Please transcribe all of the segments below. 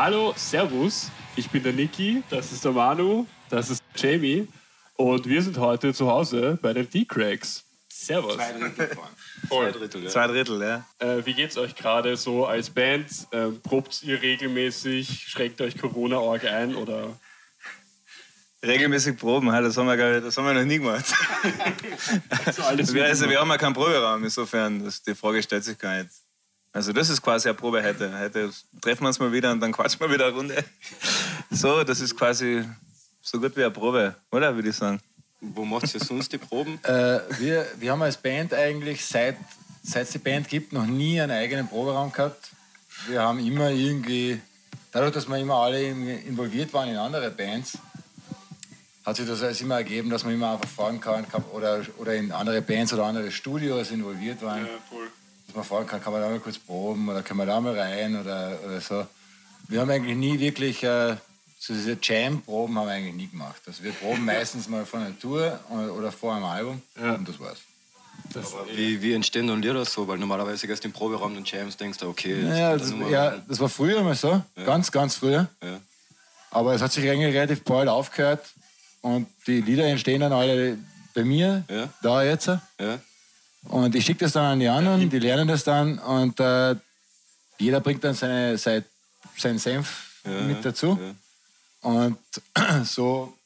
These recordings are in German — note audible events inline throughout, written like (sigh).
Hallo, Servus. Ich bin der Niki, das ist der Manu, das ist Jamie und wir sind heute zu Hause bei den D-Cracks. Servus. Zwei Drittel. (laughs) Voll. Zwei Drittel, ja. Zwei Drittel, ja. Äh, wie geht's euch gerade so als Band? Ähm, probt ihr regelmäßig? Schränkt euch Corona-Org ein oder? Regelmäßig proben, ha, das haben wir, das haben wir noch nie gemacht. (laughs) So alles wir, also, wir haben ja keinen Proberaum, insofern, das, die Frage stellt sich gar nicht. Also das ist quasi eine Probe heute. Heute treffen wir uns mal wieder und dann quatschen wir wieder eine Runde. So, das ist quasi so gut wie eine Probe, oder würde ich sagen. Wo macht ihr sonst die Proben? Äh, wir, wir haben als Band eigentlich seit seit es die Band gibt noch nie einen eigenen Proberaum gehabt. Wir haben immer irgendwie, dadurch, dass wir immer alle involviert waren in andere Bands, hat sich das alles immer ergeben, dass man immer einfach fahren kann oder, oder in andere Bands oder andere Studios involviert waren. voll. Dass man fahren kann, kann man da mal kurz proben oder kann man da mal rein oder, oder so. Wir haben eigentlich nie wirklich, äh, so diese Jam-Proben haben wir eigentlich nie gemacht. Also wir proben (laughs) meistens mal vor einer Tour oder, vor einem Album Ja. und das war's. Wie, wie entstehen dann Lieder so? Weil normalerweise gehst du im Proberaum und Jams denkst du, okay, jetzt Ja, kommt das, ja, rein. das war früher mal so, ganz, ganz früher. Ja. Aber es hat sich eigentlich relativ bald aufgehört und die Lieder entstehen dann alle bei mir, Ja. da jetzt. Ja. Und ich schicke das dann an die anderen, die lernen das dann und äh, jeder bringt dann seine, sein, seinen Senf Ja, mit dazu. ja. Und (clears throat) so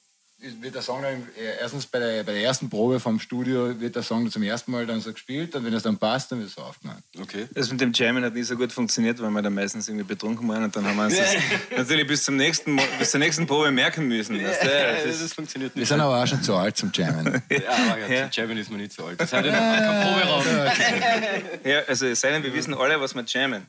wird der Song dann erstens bei der, bei der ersten Probe vom Studio wird der Song zum ersten Mal dann so gespielt und wenn es dann passt, dann wird es so aufgenommen. Okay. Das mit dem Jammen hat nicht so gut funktioniert, weil wir dann meistens irgendwie betrunken waren und dann haben wir uns (laughs) das natürlich bis, zum nächsten, bis zur nächsten Probe merken müssen. weißt? Ja, Das das, ist, funktioniert Wir nicht. sind aber auch schon zu alt zum (laughs) Jammen. Ja, aber ja, Ja. zu Jammen ist man nicht so alt. Das heißt, kein Proberaum. ja, also es sei denn, wir wissen alle, was wir jammen.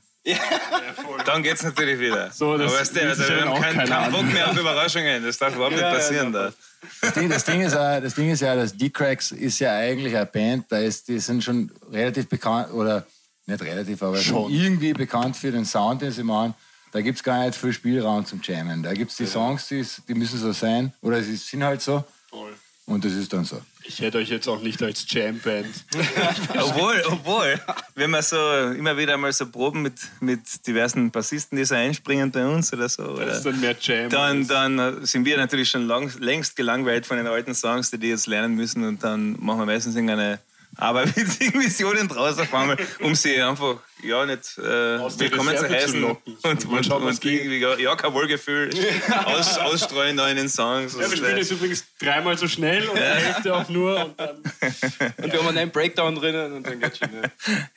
Dann geht's natürlich wieder. So, das Aber weißt du, also, wir haben auch keinen, keinen. Bock mehr auf Überraschungen. Das darf überhaupt nicht passieren da. Das Ding, das Ding, ist, das Ding ist ja, dass D-Cracks ist ja eigentlich eine Band, da ist, die sind schon relativ bekannt, oder nicht relativ, aber schon irgendwie bekannt für den Sound, den sie machen. Da gibt es gar nicht viel Spielraum zum Jammen. Da gibt es die Songs, die, ist- die müssen so sein, oder sie sind halt so. Voll. Und das ist dann so. Ich hätte euch jetzt auch nicht als Jam-Band. (laughs) Obwohl, obwohl, wenn wir so immer wieder mal so proben mit, mit diversen Bassisten, die so einspringen bei uns oder so, Das ist oder, dann mehr Jam. dann, dann äh, sind wir natürlich schon lang, längst gelangweilt von den alten Songs, die die jetzt lernen müssen und dann machen wir meistens irgendeine aberwitzigen (laughs) Missionen draus auf einmal, um sie einfach ja nicht äh, willkommen zu heißen und, Mal und, schauen, und irgendwie ja, kein Wohlgefühl (laughs) aus, ausstreuen da in den Songs. Ja, wir Und, spielen jetzt übrigens dreimal so schnell und die Hälfte auch nur. Und dann, Und wir haben einen Breakdown drinnen und dann geht's schon.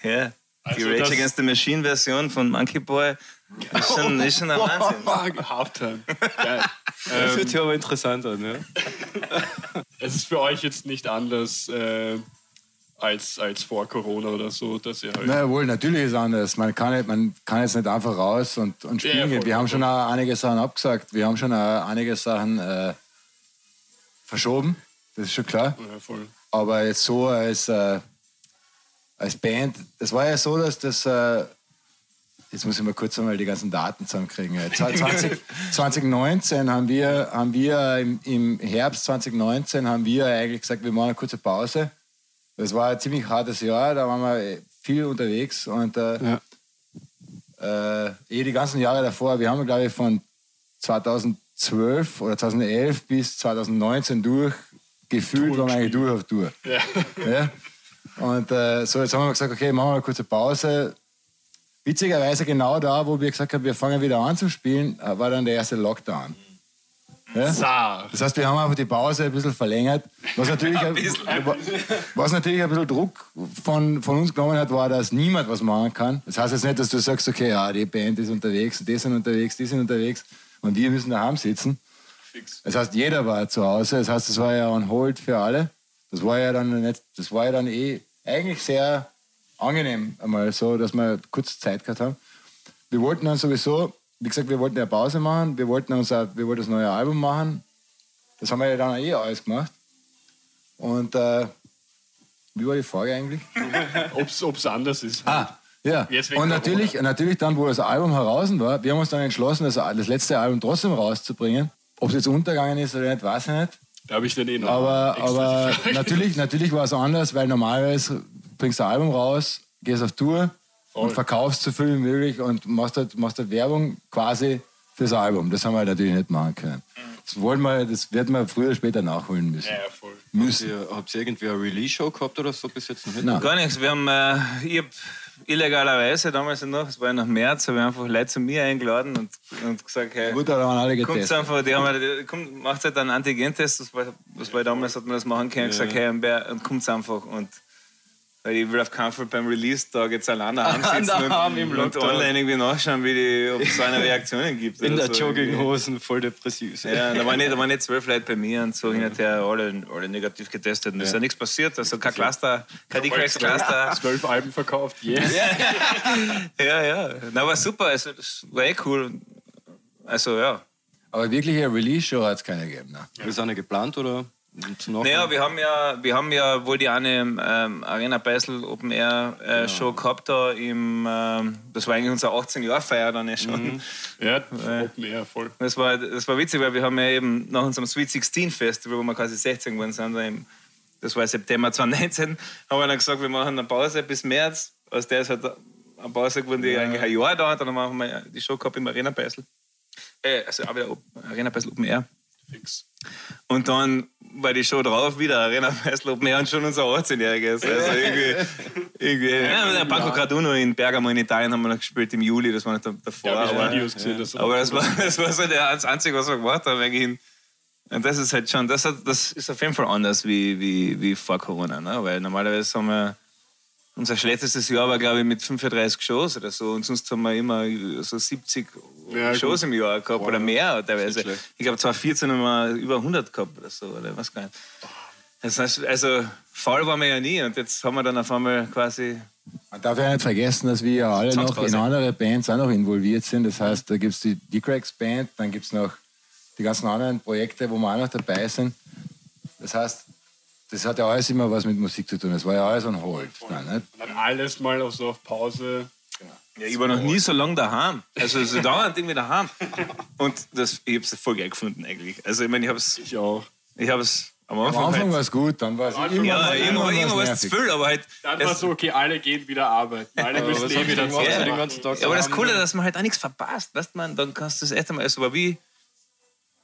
Ja. ja. Die Also Rage das- Against the Machine Version von Monkey Boy ist schon, (laughs) ist schon ein Wahnsinn. Halftime. Geil. Das Ähm, hört sich aber interessant an. Ja. es ist für euch jetzt nicht anders äh, als, als vor Corona oder so, dass ihr halt. Na jawohl, natürlich ist es anders. Man kann, nicht, man kann jetzt nicht einfach raus und, und Ja, spielen voll. Wir haben schon auch einige Sachen abgesagt. Wir haben schon auch einige Sachen äh, verschoben. Das ist schon klar. Ja. Aber jetzt so als, äh, als Band, es war ja so, dass das, äh, jetzt muss ich mal kurz einmal die ganzen Daten zusammenkriegen. Äh, 20, 2019 haben wir, haben wir im, im Herbst 2019 haben wir eigentlich gesagt, wir machen eine kurze Pause. Das war ein ziemlich hartes Jahr, da waren wir äh, viel unterwegs und äh, Ja. äh, eh die ganzen Jahre davor, wir haben glaube ich von 2012 oder 2011 bis 2019 durch gefühlt waren wir eigentlich durch auf Tour. Ja. Ja? Und äh, so, jetzt haben wir gesagt, okay, machen wir eine kurze Pause. Witzigerweise genau da, wo wir gesagt haben, wir fangen wieder an zu spielen, äh, war dann der erste Lockdown. Ja? Das heißt, wir haben einfach die Pause ein bisschen verlängert. Was natürlich, (laughs) ein, was natürlich ein bisschen Druck von, von uns genommen hat, war, dass niemand was machen kann. Das heißt jetzt nicht, dass du sagst, okay, ja, die Band ist unterwegs, die sind unterwegs, die sind unterwegs und wir müssen daheim sitzen. Fix. Das heißt, jeder war zu Hause. Das heißt, es war ja on hold für alle. Das war ja dann nicht, das war ja dann eh eigentlich sehr angenehm, einmal so, dass wir kurz Zeit gehabt haben. Wir wollten dann sowieso, wie gesagt, wir wollten ja Pause machen, wir wollten uns auch, wir wollten das neue Album machen. Das haben wir ja dann eh alles gemacht. Und äh, wie war die Frage eigentlich? (laughs) Ob es anders ist. Ah, ja. Und natürlich, natürlich dann, wo das Album heraus war, wir haben uns dann entschlossen, das, das letzte Album trotzdem rauszubringen. Ob es jetzt untergegangen ist oder nicht, weiß ich nicht. Da habe ich dann eh noch. Aber, aber natürlich, natürlich war es anders, weil normalerweise bringst du ein Album raus, gehst auf Tour und verkaufst so viel wie möglich und machst halt, machst halt Werbung quasi fürs Album. Das haben wir natürlich nicht machen können. Das, wollen wir, das wird man früher oder später nachholen müssen. Ja, voll. müssen. Ihr, habt ihr irgendwie eine Release-Show gehabt oder so bis jetzt noch nicht? Nein. Gar nichts. Wir haben, äh, ich hab illegalerweise damals noch, es war ja noch März, habe ich einfach Leute zu mir eingeladen und, und gesagt, hey, Gut, da waren alle kommt getestet. einfach, die haben halt, kommt, macht halt einen Antigentest, das war, das war damals, hat man das machen können, gesagt, hey, und kommt einfach und weil ich will auf keinen Fall beim Release-Tag jetzt alleine (laughs) ansitzen und, im und online irgendwie nachschauen, wie die, ob es so eine Reaktionen gibt. In der so. Jogginghosen, voll depressiv. Ja, da waren, nicht, da waren nicht zwölf Leute bei mir und so hin und her, alle, alle negativ getestet. Und es ist ja nichts passiert, also kein Cluster, kein D-Cracks-Cluster. (laughs) Zwölf Alben verkauft, yes. Ja, ja. Na, war super, also, das war eh cool. Also, ja. Aber wirklich eine Release-Show hat es keine gegeben. Ne? Ist eine geplant oder? Naja, wir haben ja, wir haben ja wohl die eine ähm, Arena Basel Open Air äh, Show gehabt da im, ähm, das war eigentlich unser 18 Jahr Feier dann ja schon. Ja, Open Air, voll. Das war, das war witzig, weil wir haben ja eben nach unserem Sweet 16 Festival, wo wir quasi 16 geworden sind, im, das war September 2019, (laughs) haben wir dann gesagt, wir machen eine Pause bis März. Aus der ist halt eine Pause geworden, die eigentlich ein Jahr dauert. Dann haben wir die Show gehabt im Arena Basel. Äh, also auch wieder Arena Basel Open Air. Fix. Und dann war die Show drauf, wieder Arena Open Air und schon unser 18-Jähriges. Also irgendwie, irgendwie ja, der Paco Carduno in Bergamo in Italien haben wir noch gespielt im Juli, das war nicht davor. Ja, aber- Videos gesehen. Das aber das war, (laughs) das war so der- das Einzige, was wir gemacht haben. Eigentlich. Und das ist halt schon, das, hat, das ist auf jeden Fall anders wie, wie, wie vor Corona. Ne? Weil normalerweise haben wir, unser schlechtestes Jahr war, glaube ich, mit 35 Shows oder so. Und sonst haben wir immer so 70 Ja, Shows im Jahr gehabt oder mehr teilweise. Ich glaube, 2014 haben wir über 100 gehabt oder so. Oder was gar nicht. Das heißt, also faul waren wir ja nie. Und jetzt haben wir dann auf einmal quasi Man darf ja nicht vergessen, dass wir ja alle noch in andere Bands auch noch involviert sind. Das heißt, da gibt es die D-Cracks Band, dann gibt es noch die ganzen anderen Projekte, wo wir auch noch dabei sind. Das heißt, das hat ja alles immer was mit Musik zu tun. Das war ja alles on hold. Nein, nicht? Und dann alles mal auf so auf Pause. Ja, ich war noch nie so lange daheim. Also so dauernd irgendwie daheim. (laughs) Und das, ich habe es voll geil gefunden eigentlich. Also ich meine, ich habe es Ich auch. ich hab's am Am Anfang, Anfang war halt, es gut, dann war es immer, ja, immer, immer war's was zu viel, aber halt Dann war so, okay, alle gehen wieder arbeiten. Alle müssen eh wieder so den ganzen Tag? Ja, aber das? Coole ist, dass man halt auch nichts verpasst. Weißt man, dann kannst du das echt einmal, also war wie,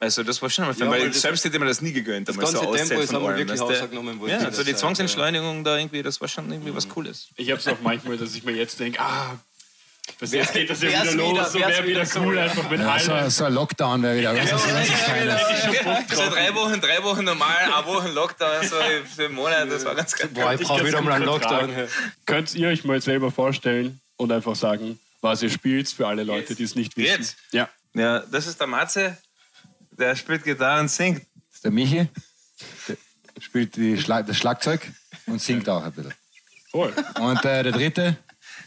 also das war schon einmal, Ja, weil selbst hätte mir das nie gegönnt. Das ganze so Tempo ist aber allem, wirklich worden. Ja, so der die Zwangsentschleunigung da irgendwie, das war schon irgendwie was Cooles. Ich habe es auch manchmal, dass ich mir jetzt denke, ah, bis jetzt geht das ja wieder los, wieder- so wäre wieder wieder so, cool, ja. einfach mit Ja, so, allen. so ein Lockdown wäre wieder. Was ist das ist keiner. So drei Wochen, drei Wochen normal, eine Woche Lockdown, so für einen Monat, das war ganz geil. Boah, ich brauche wieder mal einen Lockdown. Könnt ihr euch mal selber vorstellen und einfach sagen, was ihr spielt für alle Leute, die es nicht wissen? Jetzt? Ja. Ja, das ist der Matze, der spielt Gitarre und singt. Das ist der Michi, der spielt die Schla das Schlagzeug und singt auch ein bisschen. Voll. Und äh, der dritte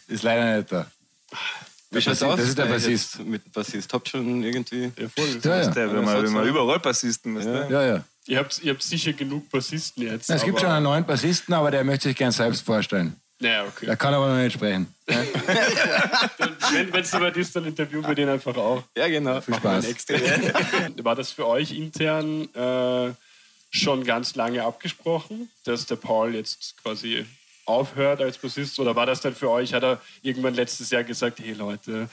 ist leider nicht da. Wie schaut's aus? das ist der Äh, Bassist. Mit Bassist. Habt schon irgendwie. Ja, voll. Ja, ja. Der, wenn man, wenn man überall Bassisten ist. Ne? Ja, ja. Ihr, habt, ihr habt sicher genug Bassisten jetzt. Es gibt schon einen neuen Bassisten, aber der möchte sich gern selbst vorstellen. Naja, okay. Der kann aber noch nicht sprechen. (laughs) Wenn es soweit ist, dann interviewen wir den einfach auch. Ja, genau. Viel Spaß. (laughs) War das für euch intern äh, schon ganz lange abgesprochen, dass der Paul jetzt quasi aufhört als Bassist? Oder war das dann für euch, hat er irgendwann letztes Jahr gesagt, hey Leute,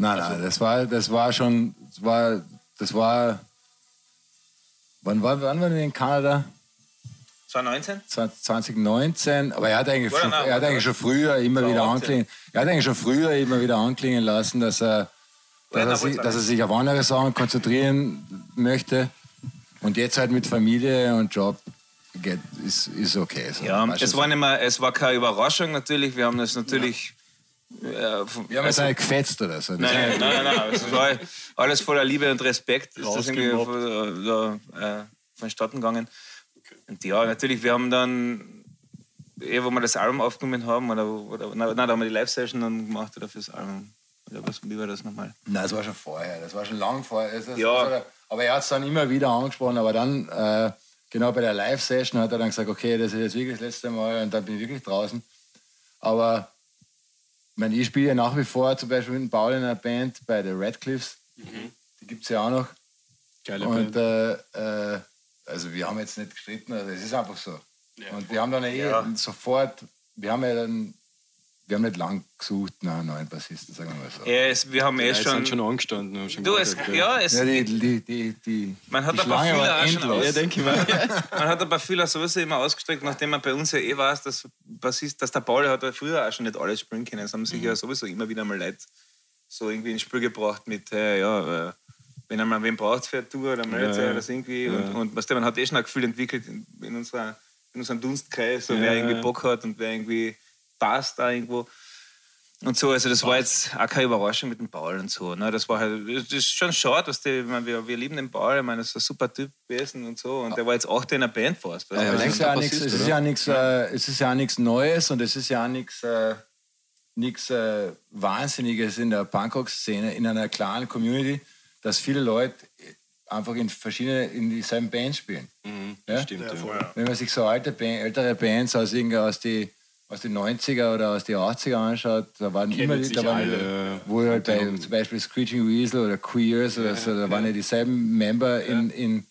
Nein, nein, das war, das war schon, das war, das war, wann, war, wann waren wir in Kanada? 2019? 2019, aber er hat eigentlich, schon, nein, er hat eigentlich schon früher immer wieder 2018. anklingen, er hat eigentlich schon früher immer wieder anklingen lassen, dass er, dass er, sich, dass er sich auf andere Sachen konzentrieren möchte. Und jetzt halt mit Familie und Job geht, ist, ist okay. So. Ja, es war, nicht mehr, es war keine Überraschung natürlich. Wir haben das natürlich. Ja. von- wir haben jetzt also- nicht gefetzt oder so. Nein, nein, nein, nein. Es war alles voller Liebe und Respekt. Ist das irgendwie von, da, äh, vonstatten gegangen. Und ja, natürlich, wir haben dann, eh, wo wir das Album aufgenommen haben, oder, oder nein, da haben wir die Live-Session dann gemacht oder fürs Album. Oder was, wie war das nochmal? Nein, das war schon vorher. Das war schon lang vorher. Das, das, Ja. das war- aber er hat es dann immer wieder angesprochen. Aber dann, äh, genau bei der Live-Session, hat er dann gesagt: Okay, das ist jetzt wirklich das letzte Mal und dann bin ich wirklich draußen. Aber ich, meine, ich spiele ja nach wie vor zum Beispiel mit dem Paul in einer Band bei den Radcliffs. Die gibt es ja auch noch. geile Und Band. äh, äh, also wir haben jetzt nicht gestritten, also es ist einfach so. Ja, und wir haben dann eh Ja. sofort, wir haben ja dann, wir haben nicht lang gesucht nach einem neuen Bassisten, sagen wir mal so. Ja, es, wir haben eh Ja, jetzt schon. sind schon angestanden. Haben schon du, es, ja, es, Ja, die, die, die, die, Man hat die ein paar Fühler war auch schon endlos. aus. Ja, denke ich mal. (laughs) man hat ein paar Fühler sowieso immer ausgestreckt, nachdem man bei uns ja eh weiß, dass, Bassist, dass der Paul hat ja früher auch schon nicht alles spielen können. Es haben sich ja sowieso immer wieder mal Leute so irgendwie ins Spiel gebracht mit, hey, ja, äh, wenn einmal wen braucht für eine Tour, dann meldet Ja, sich das irgendwie. Und, und weißt du, man hat eh schon ein Gefühl entwickelt in, in, unserer, in unserem Dunstkreis, so, Ja, wer irgendwie ja. Bock hat und wer irgendwie passt da irgendwo. Und so, also das war jetzt auch keine Überraschung mit dem Paul und so. Ne? Das war halt, das ist schon schade, dass die, ich meine, wir, wir lieben den Paul, ich meine, das ist ein super Typ gewesen und so. Und der war jetzt auch in einer Band fast. du. Ja, Aber ja, es ist der ja nichts, es ist ja nichts, äh, es ist ja nichts Neues und es ist ja nichts, äh, nichts äh, Wahnsinniges in der Punkrock-Szene, in einer kleinen Community, dass viele Leute einfach in verschiedene, in dieselben Bands spielen. Mhm, Ja? stimmt, ja. Wenn man sich so alte Band, ältere Bands aus, aus, die, aus den 90er oder aus den 80er anschaut, da waren Kennen immer die, da waren, alle. wo halt bei, zum Beispiel Screeching Weasel oder Queers oder so, da waren ja dieselben Member in, in,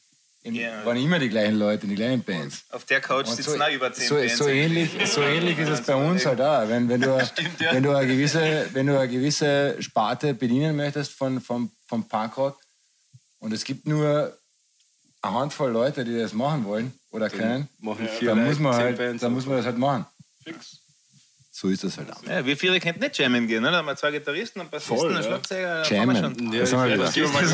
Ja. waren immer die gleichen Leute in die gleichen Bands. Auf der Couch Und sitzen auch über zehn so, Bands. so, ähnlich, so ähnlich ist es bei uns halt auch. Wenn, wenn, du, (laughs) wenn, du eine gewisse, wenn du eine gewisse Sparte bedienen möchtest von, von, von Punkrock und es gibt nur eine Handvoll Leute, die das machen wollen oder können, Machen vier dann muss, man halt, dann muss man das halt machen. Fix. So ist das halt auch. Ja, wir vier könnten nicht jammen gehen, oder? Da haben wir zwei Gitarristen, einen Bassisten, Voll, einen ja. Schlagzeuger. wir Jammen. schon. Ja, Das haben wir (laughs) ja, wieder. das Gehen wir wir. ein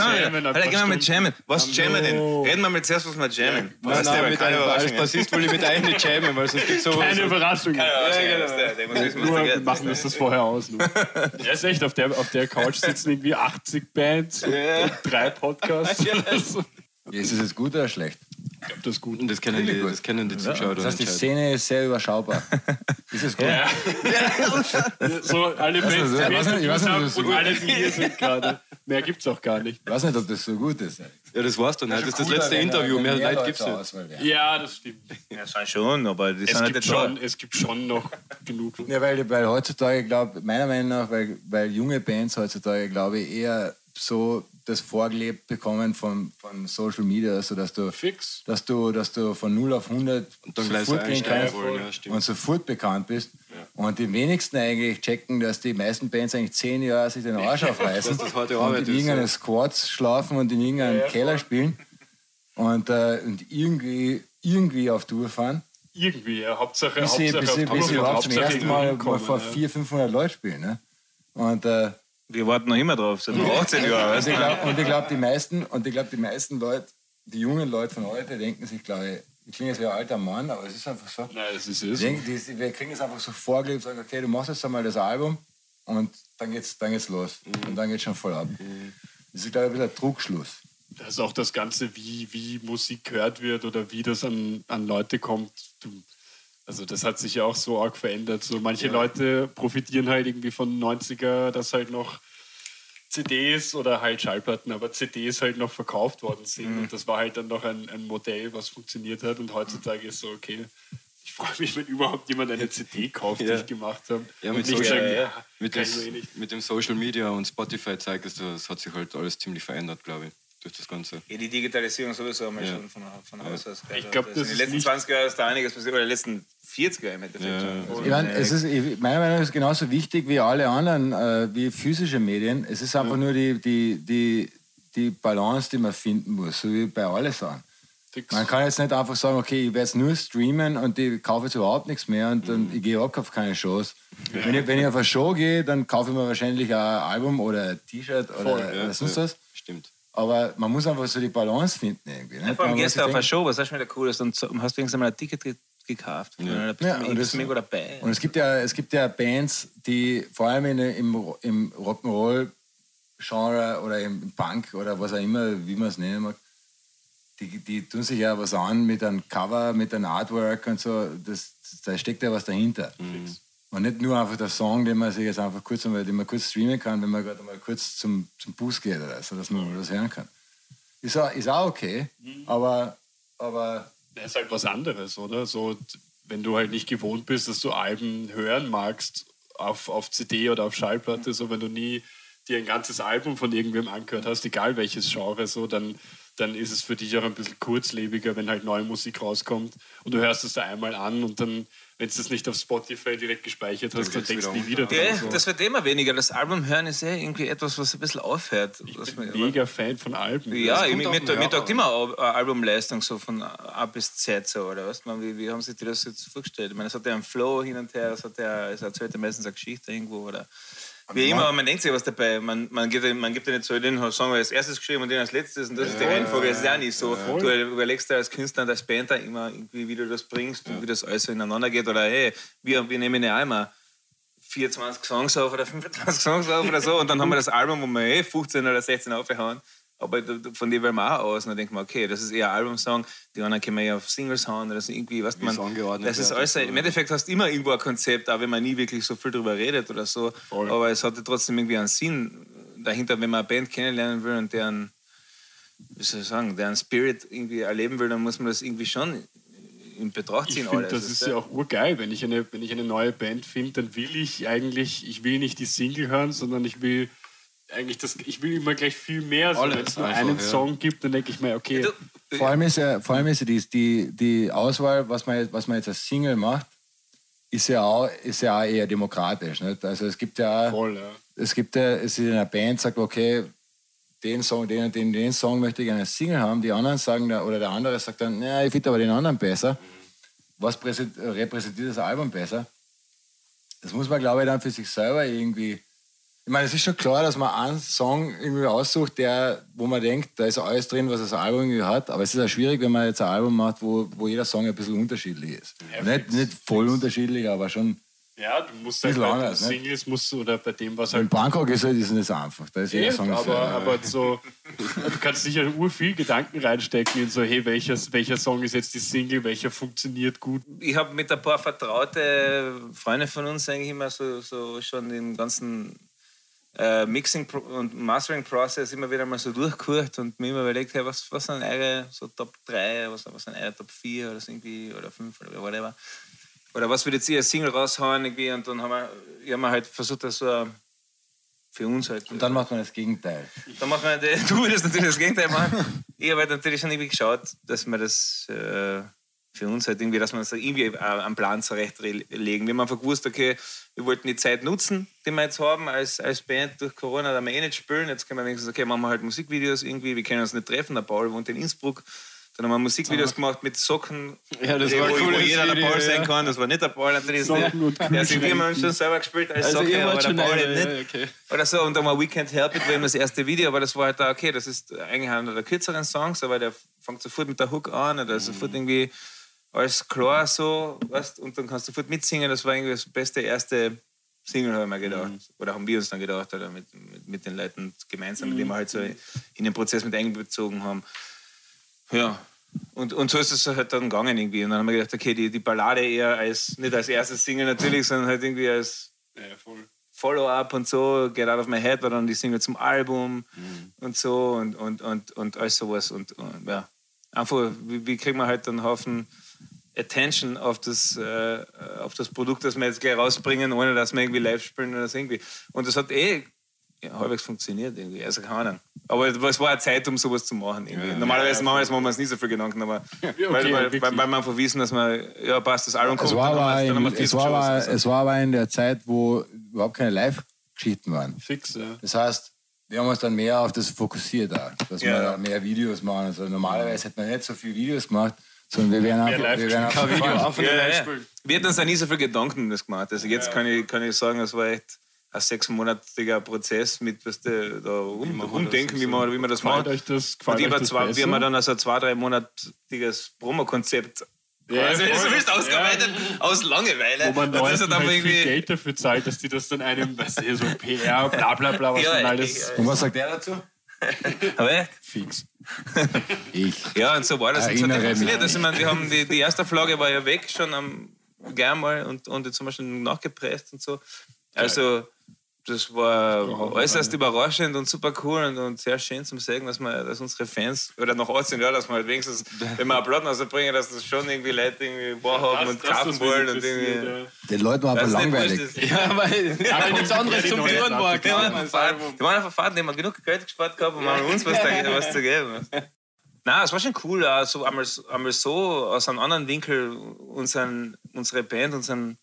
wir mit jammen. Was jammen denn? Reden wir mal zuerst, was wir jammen. Nein, Das nein, ist mit keine einem, als. Bassist will ich mit einem nicht jammen, weil sonst gibt es so... Keine so Überraschung. Keine Überraschung, Ja, das ist der- der was Nur machen uns das vorher aus. Ja, (laughs) ist echt, auf der, auf der Couch sitzen irgendwie 80 Bands und, und drei Podcasts. Ja, (laughs) Ist es jetzt gut oder schlecht? Ich glaube, das ist gut. Und das kennen, die, das kennen die Zuschauer Das heißt, die. Szene ist sehr überschaubar. (laughs) Ist es gut? Ja. (laughs) so alle die ich weiß nicht, ich weiß nicht, das und alle, die hier sind gerade. Mehr gibt es auch gar nicht. Ich weiß nicht, ob das so gut ist. Ja, das war's dann. halt. Das ist das letzte Interview. wenn Mehr Leute Leute gibt es zur nicht. Ja, das stimmt. Ja, schon schon, aber die Es sind halt gibt, da. schon, es gibt schon noch genug. Ja, weil, weil heutzutage, glaube meiner Meinung nach, weil, weil junge Bands heutzutage, glaube ich, eher so das vorgelebt bekommen von, von Social Media, so dass du, Fix. dass du, dass du von 0 auf 100 Und dann gleich so sofort gehen einsteigen kannst wollen. Ja, und sofort bekannt bist. Und die wenigsten eigentlich checken, dass die meisten Bands eigentlich zehn Jahre sich den Arsch aufreißen (laughs) Dass das harte und in irgendeinen ja. Squads schlafen und in irgendeinem Ja, ja, Keller voll. spielen und, äh, und irgendwie, irgendwie auf Tour fahren. Irgendwie, ja. Hauptsache, bis sie, Hauptsache bis bis sie Tour, überhaupt zum ersten Mal mal vor ja. 400, 500 Leuten spielen. Ne? Und, äh, Wir warten noch immer drauf, seit 18 Jahren. und ich glaube, glaub, die meisten, und ich glaube, die meisten Leute, die jungen Leute von heute, denken sich, glaube ich, ich klinge jetzt wie ein alter Mann, aber es ist einfach so. Nein, das ist es. wir kriegen es einfach so vorgelebt, sagen, okay, du machst jetzt einmal das Album und dann geht's, dann geht's los. Und dann geht's schon voll ab. Das ist, glaube ich, ein bisschen ein Trugschluss. Das ist auch das Ganze, wie, wie Musik gehört wird oder wie das an, an Leute kommt. Du, also das hat sich ja auch so arg verändert. So manche Leute profitieren halt irgendwie von 90er, dass halt noch CDs oder halt Schallplatten, aber CDs halt noch verkauft worden sind. Und das war halt dann noch ein, ein Modell, was funktioniert hat. Und heutzutage ist so, okay, ich freue mich, wenn überhaupt jemand eine CD kauft, die Ja. ich gemacht habe. Ja, mit Social- sagen, ja, ja, Mit, eh mit dem Social Media und Spotify zeigt es, das hat sich halt alles ziemlich verändert, glaube ich, durch das Ganze. Ja, die Digitalisierung sowieso einmal Ja. schon von, von Haus aus. Ich glaub, in das den letzten nicht- 20 Jahren ist da einiges passiert, oder die letzten 40 Jahre im Endeffekt Ja. schon. Ich meine, es ist, meiner Meinung nach ist es genauso wichtig wie alle anderen, äh, wie physische Medien. Es ist einfach nur die, die, die, die Balance, die man finden muss, so wie bei allen Sachen. Fix. Man kann jetzt nicht einfach sagen, okay, ich werde es nur streamen und ich kaufe jetzt überhaupt nichts mehr und dann ich gehe auch auf keine Shows. Wenn, ich, wenn ich auf eine Show gehe, dann kaufe ich mir wahrscheinlich ein Album oder ein T-Shirt oder, Voll, Ja, sonst ja, was. Stimmt. Aber man muss einfach so die Balance finden irgendwie. Ne? Vor allem sich auf denken- Show, was hast du wieder Cooles und so- hast du wenigstens mal ein Ticket ge gekauft. Ja. Da bist Ja, du und das- mega dabei. Und es gibt ja, es gibt ja Bands, die vor allem in, im, im Rock'n'Roll-Genre oder im Punk oder was auch immer, wie man es nennen mag, die, die tun sich ja was an mit einem Cover, mit einem Artwork und so. Das, da steckt ja was dahinter. Und nicht nur einfach der Song, den man sich jetzt einfach kurz, einmal, den man kurz streamen kann, wenn man gerade mal kurz zum, zum Bus geht oder so, dass man was hören kann. Ist auch, ist auch okay, aber, aber Das ist halt was anderes, oder? So, wenn du halt nicht gewohnt bist, dass du Alben hören magst auf, auf CD oder auf Schallplatte, so wenn du nie dir ein ganzes Album von irgendwem angehört hast, egal welches Genre, so, dann, dann ist es für dich auch ein bisschen kurzlebiger, wenn halt neue Musik rauskommt und du hörst es da einmal an und dann, wenn du das nicht auf Spotify direkt gespeichert hast, dann denkst du nie wieder Ja, dran. So. das wird immer weniger. Das Album hören ist eh irgendwie etwas, was ein bisschen aufhört. Ich Was bin mega Fan von Alben. Ja, ich, mir, mir, taugt immer eine Albumleistung so von A bis Z so, oder was? Man, wie, wie haben sich die das jetzt vorgestellt? Ich meine, es hat ja einen Flow hin und her, es, hat ja, es erzählt ja meistens eine Geschichte irgendwo, oder? Wie immer, man denkt sich was dabei. Man, man, gibt, man gibt ja nicht so den Song als erstes geschrieben und den als letztes und das ist die Reihenfolge. Das ist ja nicht so. Du überlegst dir als Künstler und als Band da immer irgendwie, wie du das bringst und wie das alles so ineinander geht. Oder hey, wir, wir nehmen ja einmal 24 Songs auf oder 25 Songs auf oder so und dann haben wir das Album, wo wir eh 15 oder 16 aufgehauen. Aber von dem wählen wir auch aus. Und dann denkt man, okay, das ist eher ein Albumsong, die anderen können wir ja auf Singles hauen oder so irgendwie, was man. Das ist alles, Im Endeffekt hast du immer irgendwo ein Konzept, auch wenn man nie wirklich so viel drüber redet oder so. Voll. Aber es hatte trotzdem irgendwie einen Sinn dahinter, wenn man eine Band kennenlernen will und deren, wie soll ich sagen, deren Spirit irgendwie erleben will, dann muss man das irgendwie schon in Betracht Ich ziehen. finde, alles. das ist ja auch urgeil. Wenn ich eine, wenn ich eine neue Band finde, dann will ich eigentlich, ich will nicht die Single hören, sondern ich will eigentlich das, ich will immer gleich viel mehr. So, wenn es nur einen ja. Song gibt, dann denke ich mir, okay, Du- Vor allem ist ja, vor allem ist ja die, die, die Auswahl, was man, was man jetzt als Single macht, ist ja auch, ist ja auch eher demokratisch. Nicht? Also es gibt ja auch, voll, ja. es gibt ja, es ist in einer Band sagt, okay, den Song, den und den, den Song möchte ich gerne als Single haben. Die anderen sagen, da, oder der andere sagt dann, ja, ich finde aber den anderen besser. Was präsent- repräsentiert das Album besser? Das muss man, glaube ich, dann für sich selber irgendwie. Ich meine, es ist schon klar, dass man einen Song irgendwie aussucht, der, wo man denkt, da ist alles drin, was das Album irgendwie hat. Aber es ist auch schwierig, wenn man jetzt ein Album macht, wo, wo jeder Song ein bisschen unterschiedlich ist. Ja, nicht, fix, nicht voll unterschiedlich, aber schon. Ja, du musst halt Bisschen bei den anders? Singles musst du, oder bei dem, was In halt Bangkok ist halt ist nicht so einfach. Da ist jeder Song aber, sehr- aber so, du kannst sicher ur viel Gedanken reinstecken in so, hey, welcher, welcher Song ist jetzt die Single, welcher funktioniert gut. ich habe mit ein paar vertraute Freunde von uns eigentlich immer so, so schon den ganzen äh, Mixing und Mastering Process immer wieder mal so durchgehört und mir immer überlegt, hey, was, was sind eure so Top 3, was, was sind eure Top 4 oder so irgendwie oder 5 oder whatever. Oder was würdet ihr als Single raushauen irgendwie und dann haben wir, hab mir halt versucht, das so für uns halt. Und dann macht man das Gegenteil. Dann wir, die- (laughs) du würdest natürlich das Gegenteil machen. Ich habe halt natürlich schon irgendwie geschaut, dass wir das äh, für uns halt irgendwie, dass wir uns irgendwie äh, einen Plan zurechtlegen. Wir haben einfach gewusst, okay, wir wollten die Zeit nutzen, die wir jetzt haben als, als Band durch Corona, da wir eh nicht spielen. Jetzt können wir wenigstens, okay, machen wir halt Musikvideos irgendwie, wir können uns nicht treffen. Der Paul wohnt in Innsbruck. Dann haben wir Musikvideos gemacht mit Socken, Ja, das wo, war wo cooles jeder der Video, Paul ja. sein kann. Das war nicht der Paul natürlich. Socken der sich Kühlschränke. immer schon selber gespielt als Also Socke, ihr aber der Paul eine, nicht ja, okay. oder so. Und dann war We Can't Help It, war eben das erste Video, aber das war halt da, okay, das ist eigentlich einer der kürzeren Songs, aber der fängt sofort mit der Hook an, oder sofort irgendwie alles klar so, weißt, und dann kannst du sofort mitsingen. Das war irgendwie das beste erste Single, haben wir gedacht. Oder haben wir uns dann gedacht, oder mit, mit, mit den Leuten gemeinsam, mit denen wir halt so in den Prozess mit einbezogen haben. Ja. Und, und so ist es halt dann gegangen irgendwie. Und dann haben wir gedacht, okay, die, die Ballade eher als, nicht als erstes Single natürlich, sondern halt irgendwie als Ja. Follow-up und so, Get Out of My Head war dann die Single zum Album und so und, und, und, und alles sowas. Und, und ja, einfach, wie, wie kriegen wir halt einen Haufen Attention auf das, äh, auf das Produkt, das wir jetzt gleich rausbringen, ohne dass wir irgendwie live spielen oder so irgendwie. Und das hat eh ja, halbwegs funktioniert irgendwie, also keine Ahnung. Aber es war eine Zeit, um sowas zu machen. Irgendwie. Normalerweise machen wir das- machen wir uns nie so viel Gedanken, aber (laughs) okay, weil, weil, weil, weil wir einfach wissen, dass wir, ja passt, das Album kommt, Es war, dann haben aber dann in, viel es, war geschossen. aber, es war aber in der Zeit, wo überhaupt keine Live-Geschichten waren. Fix, ja. Das heißt, wir haben uns dann mehr auf das fokussiert, auch, dass Ja, wir ja. mehr Videos machen. Also normalerweise hätte man nicht so viele Videos gemacht, sondern wir wären einfach, wir gespielt. einfach Video Ja, ja, ja. Wir hätten uns da nie so viel Gedanken um das gemacht. Also jetzt kann, ich, kann ich sagen, das war echt ein sechsmonatiger Prozess mit, was da, da rum, man rumdenken, das wie man, wie man das Gefällt macht. euch das? Und euch das zwei, besser? wir haben dann also ein zwei, drei monatiges Promokonzept Ja, also, so bist ausgearbeitet aus Langeweile. wo man Und das hat dann halt viel irgendwie. Geld dafür zahlt, dass die das dann einem, weißt du, so PR, bla bla bla, was Ja, ja, alles ja. Und was sagt der dazu? Aber echt? fix. Ich. (laughs) Ja, und so war das. Und so Erinnere funktioniert. mich. Also, ich meine, wir haben die, die erste Flagge war ja weg, schon am gern mal und, und jetzt haben wir schon nachgepresst und so. Also, das war äußerst überraschend und super cool und, und sehr schön zum Sagen, dass, wir, dass unsere Fans, oder nach 18 Jahren, dass wir halt wenigstens, (laughs) wenn wir einen Platten rausbringen, dass das schon irgendwie Leute irgendwie wahrhaben und kaufen wollen und irgendwie. Den Leuten war Das nicht langweilig. wurscht ist. Ja, weil, (laughs) weil nichts anderes zum Tun war. Die waren einfach Fahrt, die waren einfach Fahrt, die haben genug Geld gespart gehabt, um uns was, da, was zu geben. Na, es war schon cool, also einmal, einmal so aus einem anderen Winkel unseren, unsere Band, unseren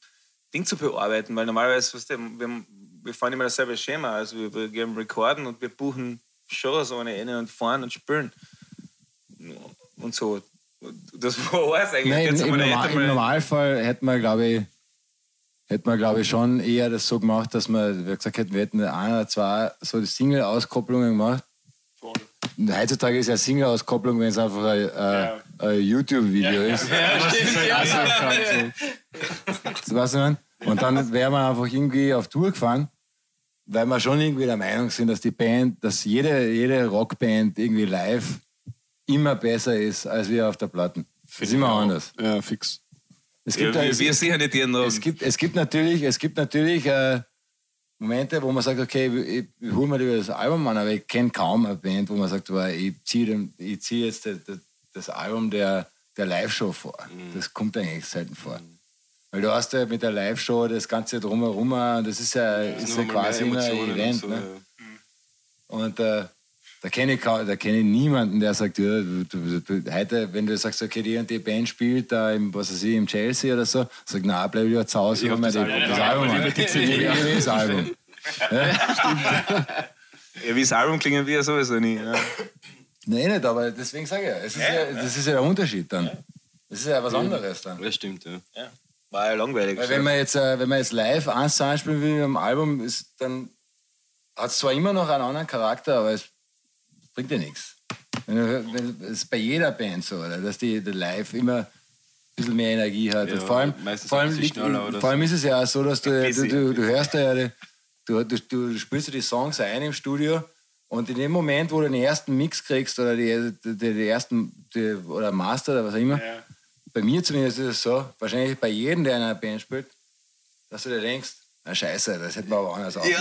Ding zu bearbeiten, weil normalerweise, weißt du, wir, wir fahren immer dasselbe Schema, also wir, wir geben Rekorden und wir buchen Shows ohne Ende und fahren und spielen und so. Das (laughs) war alles eigentlich. Nein, Jetzt im, wir Normal, Im einmal- Normalfall hätte man, glaube ich, hätte man, glaube ich, schon eher das so gemacht, dass man, wie gesagt hätten, wir hätten ein oder zwei so Single-Auskopplungen gemacht. Und heutzutage ist ja Single-Auskopplung, wenn es einfach ein, äh, ein YouTube-Video ist. So, weißt du, was ich meine? Und dann wäre man einfach irgendwie auf Tour gefahren, weil wir schon irgendwie der Meinung sind, dass die Band, dass jede, jede Rockband irgendwie live immer besser ist als wir auf der Platten. Das ist immer anders. Ja, fix. Es Ja, gibt, da- wir, es, wir nicht ihren Namen. es gibt, es gibt natürlich, es gibt natürlich äh, Momente, wo man sagt, okay, ich, ich hole mir lieber das Album an, aber ich kenne kaum eine Band, wo man sagt, boah, ich ziehe ich zieh jetzt das, das, das Album der, der Live-Show vor. Mhm. Das kommt eigentlich selten vor. Weil du hast ja mit der Live-Show das Ganze drumherum, und das ist ja, ist ja Nur mal quasi ein Event. so, ne? ja. Und äh, da kenne ich, da kenn ich niemanden, der sagt, ja, du, du, du, heute, wenn du sagst, okay, die und die Band spielt da im, was weiß ich, im Chelsea oder so, sagt, na, bleib lieber zu Hause, Ich hol mir das Album. das Album. Ich will das Album. (laughs) Ja, wie das Album klingen wir sowieso nie. Ja. Nein, nicht, aber deswegen sage ich ja, es ist ja, das ist ja der Unterschied dann. Das ist ja was anderes dann. Das stimmt, ja. War ja langweilig. Weil wenn man jetzt, äh, wenn man jetzt live eins anspielen will am Album, ist, dann hat es zwar immer noch einen anderen Charakter, aber es bringt ja nichts. Es ist bei jeder Band so, oder? dass die, die live immer ein bisschen mehr Energie hat. Ja, vor allem, meistens vor allem, liegt- schneller oder vor allem ist es ja auch so, dass du, du, du, du hörst ja, die- du, du, du spielst ja die Songs ein im Studio und in dem Moment, wo du den ersten Mix kriegst oder die, die, die ersten die, oder Master oder was auch immer, bei mir zumindest ist es so, wahrscheinlich bei jedem, der in einer Band spielt, dass du dir denkst, na scheiße, das hätten wir aber anders aufnehmen.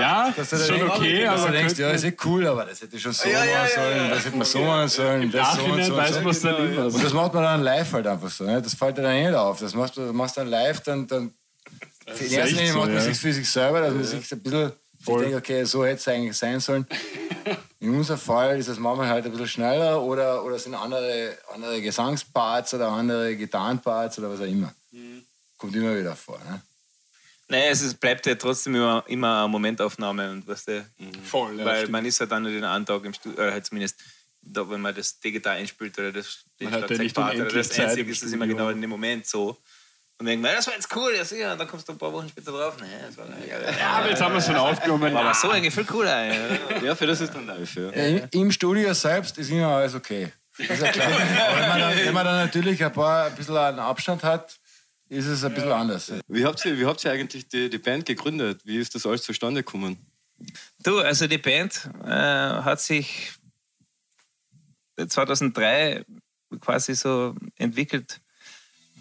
Ja, Dass du dir schon denkst, okay, dass aber du denkst, ja, ist eh cool, aber das hätte ich schon so machen sollen, das hätte man so machen sollen, das so und so und weiß so. man es dann immer. Und das macht man dann live halt einfach so. Ne? Das fällt dir dann nicht auf. Das machst du das machst du dann live, dann, dann in ist erster echt Linie so, macht man ja. sich für sich selber, dass man sich ein bisschen sich denkt, okay, so hätte es eigentlich sein sollen. (laughs) In unserem Fall ist das manchmal halt ein bisschen schneller oder, oder sind andere, andere Gesangsparts oder andere Gitarrenparts oder was auch immer. Kommt immer wieder vor. Ne? Nein, es ist, bleibt ja trotzdem immer, immer eine Momentaufnahme. Und weißt du, Voll, ja, weil stimmt. man ist ja dann nur den einen Tag im Studio, oder halt zumindest da, wenn man das digital einspielt oder das, den Man hat ja nicht oder das Einzige ist es immer genau in dem Moment so. Und denkt man, das war jetzt cool, ja sicher. Und dann kommst du ein paar Wochen später drauf. Nee, das war, Ja, aber jetzt haben wir es schon aufgenommen. war aber so eigentlich viel cooler. Ja. Ja, für das ist dann live, ja. Ja, im, Im Studio selbst ist immer alles okay. Das ist ja klar. Aber wenn man, dann, wenn man dann natürlich ein paar ein bisschen einen Abstand hat, ist es ein bisschen anders. Wie habt ihr, wie habt ihr eigentlich die, die Band gegründet? Wie ist das alles zustande gekommen? Du, also die Band äh, hat sich 2003 quasi so entwickelt.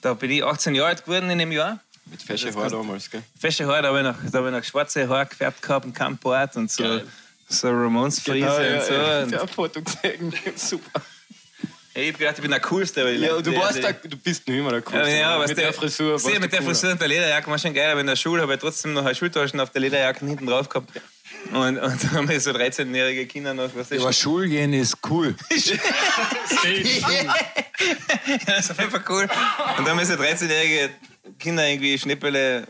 Da bin ich 18 Jahre alt geworden in dem Jahr. Mit Fesche Haar damals, gell? Fesche Haare, da habe ich noch, da habe ich noch schwarze Haare gefärbt gehabt, ein Kampfbart und so, Geil. so Ramones-Frise Genau, und so. ja, Und ja. Foto gesehen. (laughs) Super. Ich hab gedacht, ich bin der Coolste. weil ich- Ja, du, der- warst der- du bist nicht immer der Ja, Coolste. ja, was mit der, der Frisur. Sieh, mit der cooler. Frisur und der Lederjacke war schon geil, aber in der Schule habe ich trotzdem noch eine Schultaschen auf der Lederjacke hinten drauf gehabt. Und, und da haben wir so 13-jährige Kinder noch, was Aber Schul gehen ist cool. (laughs) Ja, das ist auf jeden Fall cool. Und dann haben wir so 13-jährige Kinder irgendwie Schnippele,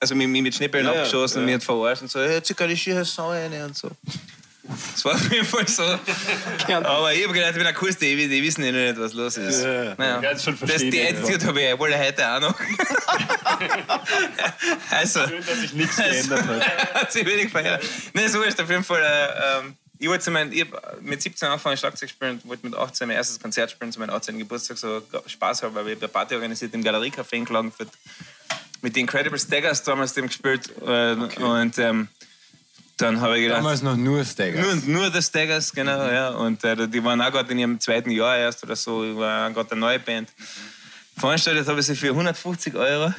also mich, mich mit Schnippeln Ja, ja, abgeschossen und ja. mich hat verarscht und so, hey, zicker die Schiene Sau rein und so. Das war auf jeden Fall so. Aber ich habe gedacht, ich bin der Coolste, die, die wissen ja noch nicht, was los ist. Ja. Naja. Ja, jetzt schon das, die. Attitude habe ich wohl heute auch noch. (laughs) also, Schön, dass sich nichts geändert hat. (laughs) hat sich wenig verändert. Nein, so ist auf jeden Fall. Äh, ähm, ich wollte zu ich mit 17 angefangen Schlagzeug spielen und wollte mit 18 mein erstes Konzert spielen zu meinem 18. Geburtstag, so Spaß haben, weil wir eine Party organisiert im Galeriecafé in Klagenfurt. Mit den Incredible Staggers damals dem gespielt. Äh, Und ähm, dann habe ich gedacht. Damals noch nur Staggers. Nur, nur die Staggers, genau, ja. Und äh, die waren auch gerade in ihrem zweiten Jahr erst oder so, ich war gerade eine neue Band. Veranstaltet habe ich sie für 150 Euro.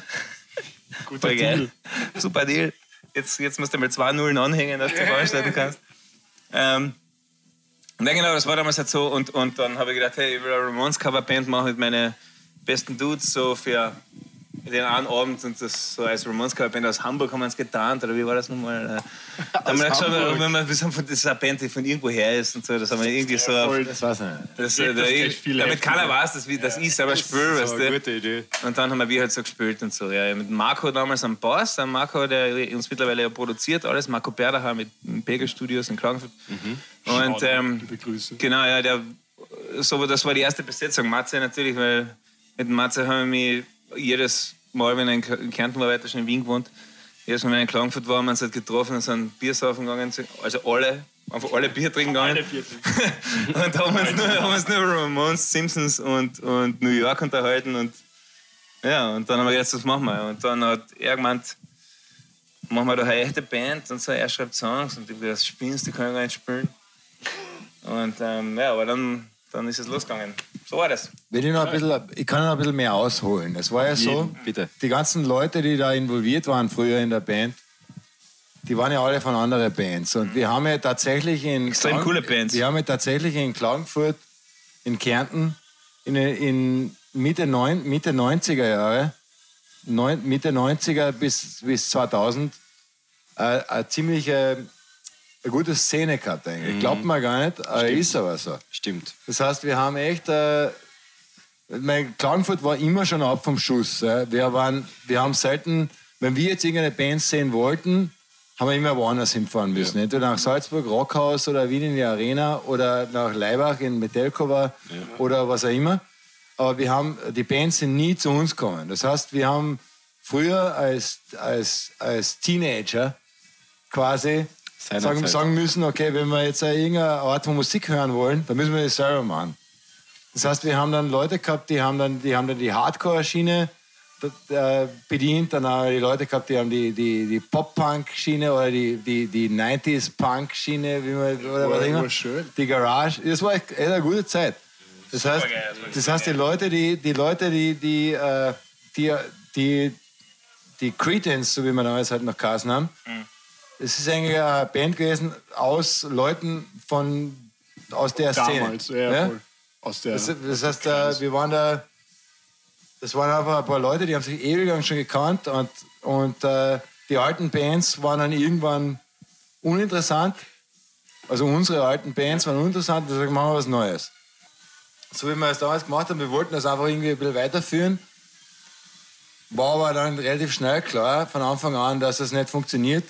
(laughs) Guter Voll geil. Deal. Super Deal. Jetzt, jetzt musst du mal zwei Nullen anhängen, dass du (laughs) veranstalten kannst. Ähm, und genau, das war damals halt so. Und, und dann habe ich gedacht, hey, ich will eine Ramones-Coverband machen mit meinen besten Dudes so für den einen Abend. Und das so als Ramones-Coverband aus Hamburg haben wir uns getarnt. Oder wie war das nochmal? haben wir geschaut, wenn wir sind von dieser Band, die von irgendwo her ist und so, das haben wir irgendwie so. auf- Das weiß ich nicht. Das, Ja, das da, ist echt viel damit keiner weiß, dass, wir, dass ich selber spüre, weißt Das ist eine du. gute Idee. Und dann haben wir halt so gespielt und so. Ja, mit Marco damals am Bass, der Marco, der uns mittlerweile ja produziert, alles. Marco Berdacher mit Pegel Studios in Klagenfurt. Und ähm, genau, ja, der, so, das war die erste Besetzung. Matze natürlich, weil mit Matze haben wir mich jedes Mal, wenn er in Kärnten war, weiter schon in Wien gewohnt, jedes Mal, wenn er in Klagenfurt war, wir uns halt getroffen und sind Bier saufen gegangen. Also alle, einfach alle Bier trinken gegangen. Alle Bier trinken. (laughs) und haben uns nur, haben uns nur über Ramones, Simpsons und, und New York unterhalten. Und, ja, und dann haben wir gedacht, das machen wir. Und dann hat er gemeint, machen wir da eine echte Band. Und so, er schreibt Songs und ich das spinnst, die können gar nicht spielen. Und ähm, ja, aber dann, dann ist es losgegangen. So war das. Wenn ich, noch ein bisschen, ich kann noch ein bisschen mehr ausholen. Es war ja so, Bitte. die ganzen Leute, die da involviert waren früher in der Band, die waren ja alle von anderen Bands. Und wir haben ja tatsächlich in, Extrem coole Bands. wir haben ja tatsächlich in Klagenfurt, in Kärnten, in, in Mitte, neun, Mitte 90er Jahre, neun, Mitte 90er bis, bis 2000, äh, eine ziemliche eine gute Szene gehabt eigentlich. Glaubt man gar nicht, aber ist aber so. Stimmt. Das heißt, wir haben echt. Äh, mein Klagenfurt war immer schon ab vom Schuss. Äh. Wir, waren, wir haben selten, wenn wir jetzt irgendeine Band sehen wollten, haben wir immer woanders hinfahren müssen. Entweder nach Salzburg, Rockhaus oder Wien in die Arena oder nach Leibach in Metelkova oder was auch immer. Aber wir haben, die Bands sind nie zu uns gekommen. Das heißt, wir haben früher als, als, als Teenager quasi sagen, sagen müssen, okay, wenn wir jetzt irgendeine Art von Musik hören wollen, dann müssen wir das selber machen. Das heißt, wir haben dann Leute gehabt, die haben dann die, haben dann die Hardcore-Schiene bedient, dann haben wir die Leute gehabt, die haben die, die, die Pop-Punk-Schiene oder die, die, die 90s-Punk-Schiene, wie man, oder was auch immer. war schön. Die Garage. Das war echt eine gute Zeit. Das heißt, das heißt, die Leute, die, die Leute, die, die, äh, die, die, die Cretans, so wie wir damals halt noch geheißen haben, es ist eigentlich eine Band gewesen aus Leuten von, aus der Szene. Damals, ja, Ja? voll. Aus der. Das, das heißt, äh, wir waren da, das waren einfach ein paar Leute, die haben sich ewig lang schon gekannt und, und äh, die alten Bands waren dann irgendwann uninteressant. Also unsere alten Bands waren uninteressant, deswegen machen wir was Neues. So wie wir es damals gemacht haben, wir wollten das einfach irgendwie ein bisschen weiterführen. War aber dann relativ schnell klar von Anfang an, dass das nicht funktioniert,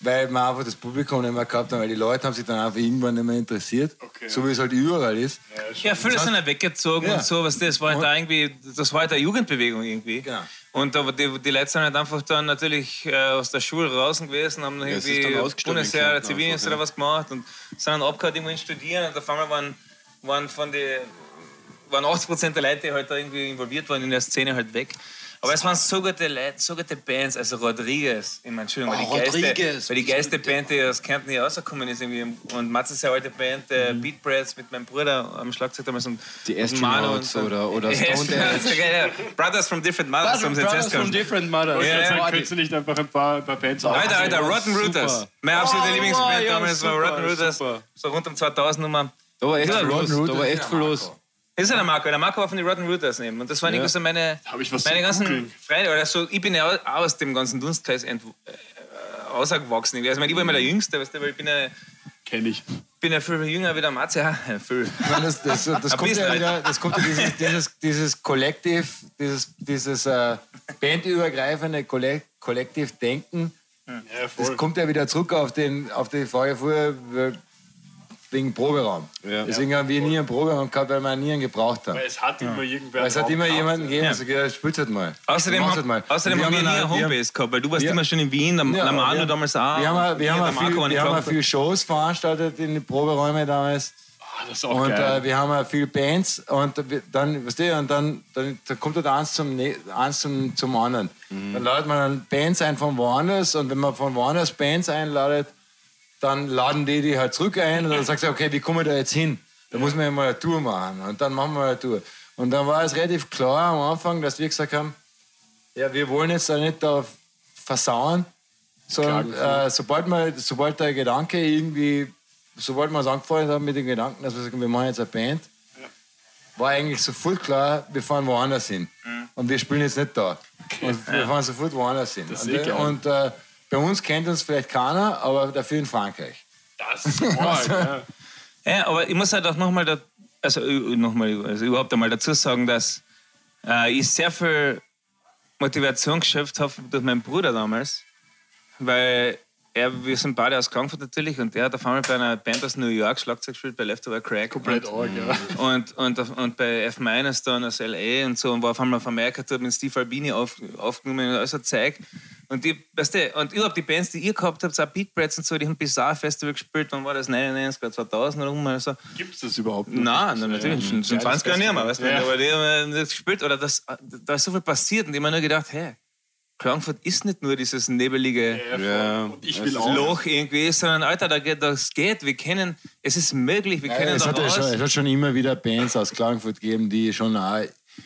weil wir einfach das Publikum nicht mehr gehabt haben, weil die Leute haben sich dann einfach irgendwann nicht mehr interessiert, Okay. so wie es halt überall ist. Ja, viele sind ja weggezogen Ja. und so, was das war halt da irgendwie, das war halt eine Jugendbewegung irgendwie. Genau. Und aber die, die Leute sind halt einfach dann natürlich äh, aus der Schule draußen gewesen, haben dann Ja, irgendwie Bundeswehr oder Zivildienst oder was gemacht und sind dann abgehört irgendwo in Studieren und auf einmal waren, waren von den waren 80 Prozent der Leute, die halt da irgendwie involviert waren in der Szene halt weg. Aber es waren so gute Leute, so gute Bands, also Rodriguez, ich meine, Entschuldigung, Oh, weil die geilste, Rodriguez, weil die geilste Band, die aus Kärnten hier rausgekommen ist irgendwie. Und Mats ist ja alte Band, äh, Mhm. Beat Breads mit meinem Bruder am Schlagzeug damals und Die und und Astronauts so. oder- oder (laughs) Ja, Stone Edge. ja, ja. Brothers from Different Mothers haben sie jetzt erst gehört. different mothers. Ja, ja. sagen, könntest du nicht einfach ein paar, ein paar Bands Alter, Alter, Rotten. Rooters. Meine absolute Oh, Lieblingsband ja, damals war Rotten Rooters. super. So rund um 2000 Nummer. Da war echt Ja, viel los. Da war echt viel ja los. Marco. Ist ja der Marco. Der Marco war von den Rotten Rooters neben. Und das waren irgendwie so meine, Hab ich was meine ganzen? Freunde. Oder so, ich bin ja auch aus dem ganzen Dunstkreis ent, äh, ausgewachsen. Also, ich, meine, ich war immer der Jüngste, weißt du, weil ich bin ja, Kenne ich. bin ja viel jünger wie der Matze. Ja, viel. Nein, das, das, das, kommt bisschen ja wieder, das kommt ja dieses, dieses, dieses Kollektiv, dieses, dieses äh, bandübergreifende Kollek Kollektivdenken, Ja, das kommt ja wieder zurück auf, den, auf die Frage vorher wegen Proberaum. Ja. Deswegen haben wir nie einen Proberaum gehabt, weil wir nie einen gebraucht haben. Weil es hat immer irgendwer. Weil es hat immer jemanden gegeben, Ja. der sagt, ja, spielt halt mal. Außerdem, haben, halt mal. außerdem haben wir nie eine auch- wir haben- Homebase gehabt, weil du warst wir- immer schon in Wien, der, Ja, der Manu wir- damals auch. Wir haben, wir haben, viel, wir haben Klagenfurt. viel Shows veranstaltet in den Proberäumen damals. Ah, das ist auch Und geil. äh, wir haben auch viel Bands und dann, weißt du, und dann, dann, dann kommt halt eins zum, ne- eins zum, zum anderen. Dann ladet man dann Bands ein von woanders und wenn man von woanders Bands einladet, dann laden die die halt zurück ein und dann sagst du, okay, wie kommen wir da jetzt hin? Da muss man ja mal eine Tour machen und dann machen wir eine Tour. Und dann war es relativ klar am Anfang, dass wir gesagt haben, ja, wir wollen jetzt da nicht da versauen, sondern äh, sobald, man, sobald der Gedanke irgendwie, sobald wir uns angefreundet haben mit dem Gedanken, dass wir sagen, wir machen jetzt eine Band, war eigentlich sofort klar, wir fahren woanders hin. Und wir spielen jetzt nicht da. Und wir fahren sofort woanders hin. Das ist und eh und äh, bei uns kennt uns vielleicht keiner, aber dafür in Frankreich. Das ist arg, (laughs) ja. Ja, aber ich muss halt auch nochmal, da, also, äh, noch mal, also überhaupt einmal dazu sagen, dass äh, ich sehr viel Motivation geschöpft habe durch meinen Bruder damals, weil er, wir sind beide aus Frankfurt natürlich und er hat auf einmal bei einer Band aus New York Schlagzeug gespielt, bei Leftover Crack. Komplett und, arg, ja. und, und, und bei F Minus dann aus LA und so und war auf einmal auf Amerika dort mit Steve Albini auf, aufgenommen und alles so Zeug. Und, die, weißt du, und überhaupt die Bands, die ihr gehabt habt, so Beat Brats und so, die haben Bizarre Festival gespielt, dann war das 99, 2000 rum oder so. Gibt es das überhaupt noch? Nein, nein, natürlich, schon, schon 20 Jahre nicht mehr, weißt du, Ja. aber die haben das gespielt, oder das, da ist so viel passiert und ich habe mir nur gedacht, hey, Klagenfurt ist nicht nur dieses nebelige Ja, Und ich es will ist auch. Loch irgendwie, sondern Alter, da geht, das geht, wir kennen, es ist möglich, wir können es, da hat ja schon, es hat schon immer wieder Bands aus Klagenfurt gegeben, die schon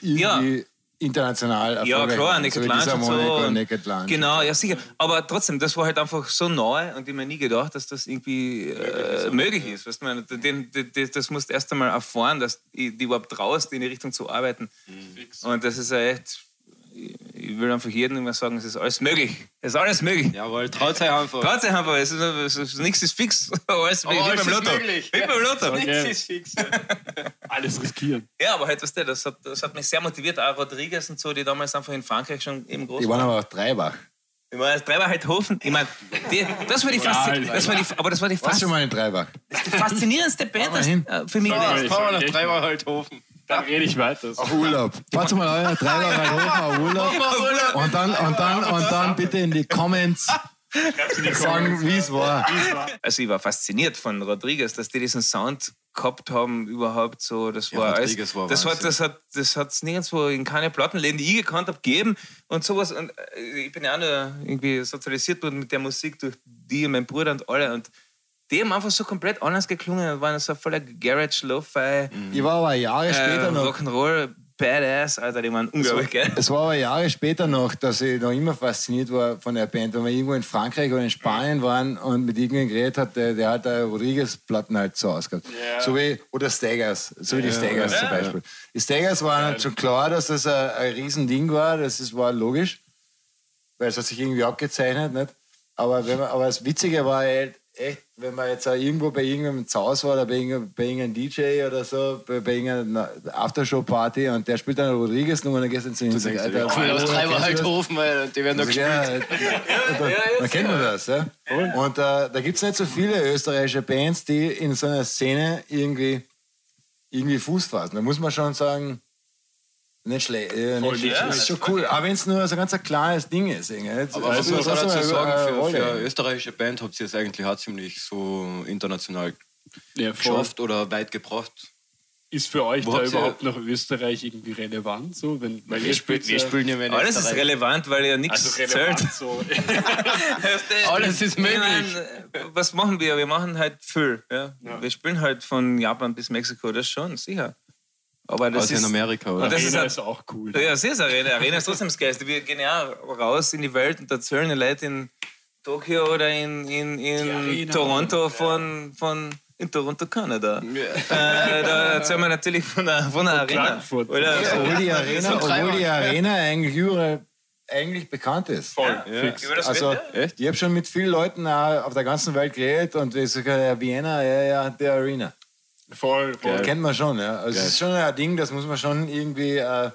irgendwie international Ja, erfolgreich klar, waren. Naked so wie Lunch und so. Und Naked Lunch. Genau, ja sicher. Aber trotzdem, das war halt einfach so neu und ich mir nie gedacht, dass das irgendwie äh, möglich ist. Weißt du, meine, den, den, den, das musst du erst einmal erfahren, dass die, die überhaupt traust, in die Richtung zu arbeiten. Und das ist ja echt, ich will einfach jedem immer sagen, es ist alles möglich. Es ist alles möglich. Jawohl, traut euch einfach. Traut sich einfach, es ist, es ist, nichts ist fix. (laughs) Alles wie alles beim ist Lotto. möglich. Wie beim Lotto. Okay. ist fix. (laughs) Alles riskieren. Ja, aber halt, weißt du, das hat, das hat mich sehr motiviert. Auch Rodriguez und so, die damals einfach in Frankreich schon eben groß Die waren aber auch Dreibach. Ich meine, das Dreiber halt Hofen. Ich meine, die, das war die Faszi- das war die, aber das war die, Warst Fas du mal in Dreibach? die faszinierendste Band das, äh, für mich ich Fahren wir nach echt- dreimal Holthofen. Dann rede ich weiter. Auf Urlaub. Fahrt mal euer Dreibach halt hoch auf Urlaub. Und dann, und, dann, und dann bitte in die Comments sagen, wie es war. Also ich war fasziniert von Rodriguez, dass die diesen Sound gehabt haben überhaupt so. Das Ja, war alles, Rodriguez war das, war, Wahnsinn. das hat das hat's nirgendwo in keine Plattenläden, die ich gekannt habe, gegeben und sowas. Und äh, ich bin ja auch nur irgendwie sozialisiert worden mit der Musik durch die und mein Bruder und alle und die haben einfach so komplett anders geklungen und waren so voller Garage, Lo-Fi, Ich war aber Jahre später äh, noch. Rock'n'Roll, Badass, Alter, die waren unglaublich geil. Es war aber Jahre später noch, dass ich noch immer fasziniert war von der Band, wenn wir irgendwo in Frankreich oder in Spanien waren und mit irgendjemandem geredet hat, der, der hat da Rodriguez-Platten halt so ausgehabt. Ja. So wie, oder Staggers, so wie die Staggers zum Beispiel. Die Staggers waren halt schon klar, dass das ein, ein Riesending war, das ist, war logisch, weil es hat sich irgendwie abgezeichnet, nicht? Aber, wenn man, aber das Witzige war halt echt, wenn man jetzt auch irgendwo bei irgendeinem zu Hause war oder bei irgendeinem, bei irgendeinem DJ oder so, bei, bei irgendeiner Aftershow-Party und der spielt dann Rodriguez und dann gehst du zu ihm und sagst, Alter, Ich will aus kennst du das? Holthofen, weil die werden da gespielt. ja, und dann, dann kennt man das. Ja? Und äh, da gibt es nicht so viele österreichische Bands, die in so einer Szene irgendwie, irgendwie Fuß fassen. Da muss man schon sagen, nicht schlecht. Äh, nicht schlecht. ja, das ist schon cool. Aber wenn es nur so ein ganz ein kleines Ding ist. Aber Also, was muss man dazu eine sagen, für, für eine österreichische Band habt ihr es eigentlich auch ziemlich so international Ja, geschafft oder weit gebracht. Ist für euch Wo da überhaupt noch Österreich irgendwie relevant? So, wenn, weil ihr spielt wir ja- spielen ja in Alles ist relevant, weil ja nichts also zählt. so. (laughs) Alles ist möglich. Ich mein, was machen wir? Wir machen halt viel. Ja? Ja. Wir spielen halt von Japan bis Mexiko, das schon, sicher. Aber das Außer ist in Amerika, oder? Und das ist, Arena halt- ist auch cool. ja, sehr, sehr Arena. Arena ist trotzdem das Geilste. Wir gehen ja raus in die Welt und erzählen den Leuten in Tokio oder in, in, in. Toronto von, von in Toronto, Kanada. Äh, da erzählen wir natürlich von der, von der Arena. Klagenfurt. Oder? Obwohl die Arena, obwohl die Arena eigentlich überall eigentlich bekannt ist. Voll, Ja. fix. Also? Echt? ich habe schon mit vielen Leuten auf der ganzen Welt geredet und ich sage, ja, Vienna, ja, ja, der Arena. Voll, voll. Das kennt man schon, ja. Also es ist schon ein Ding, das muss man schon irgendwie, äh,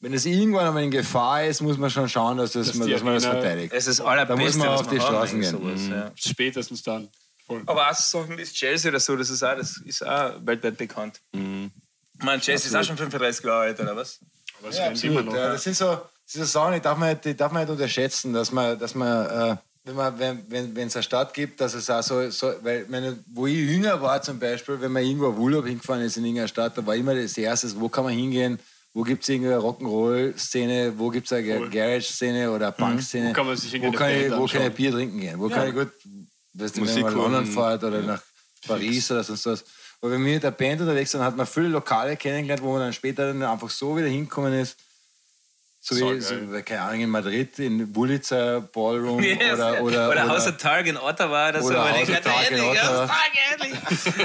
wenn es irgendwann einmal in Gefahr ist, muss man schon schauen, dass, das, Dass man, die dass man das verteidigt. Es ist allerbeste, Da muss man auf die haben, Straßen gehen. sowas, ja. Spätestens dann. Voll. Aber auch so Sachen wie Chelsea oder so, das ist auch, das ist auch weltweit bekannt. Mhm. Ich meine, Chelsea ist auch schon 35 Jahre alt, oder was? Aber es Ja, absolut. noch. Ja, das sind so, das sind so Sachen, die darf man, nicht- die darf man nicht unterschätzen, dass man, dass man, äh, wenn man, wenn wenn wenn, es eine Stadt gibt, dass es auch so, so weil, meine, wo ich jünger war zum Beispiel, wenn man irgendwo auf Urlaub hingefahren ist in irgendeiner Stadt, da war immer das Erste, wo kann man hingehen, wo gibt es irgendeine Rock'n'Roll-Szene, wo gibt es eine Ga- Garage-Szene oder eine Punk-Szene, Wo kann man sich wo kann, ich, wo kann ich? Bier trinken gehen, wo kann ich gut, weißt du, wenn Musik man nach London fährt oder nach Paris oder sonst was. Aber wenn wir mit der Band unterwegs sind, hat man viele Lokale kennengelernt, wo man dann später dann einfach so wieder hingekommen ist. So wie, so, keine Ahnung, in Madrid, in Wulitzer Ballroom (laughs) Yes. oder, oder, oder House of Targ in Ottawa oder, so. oder House of Targ in Ottawa.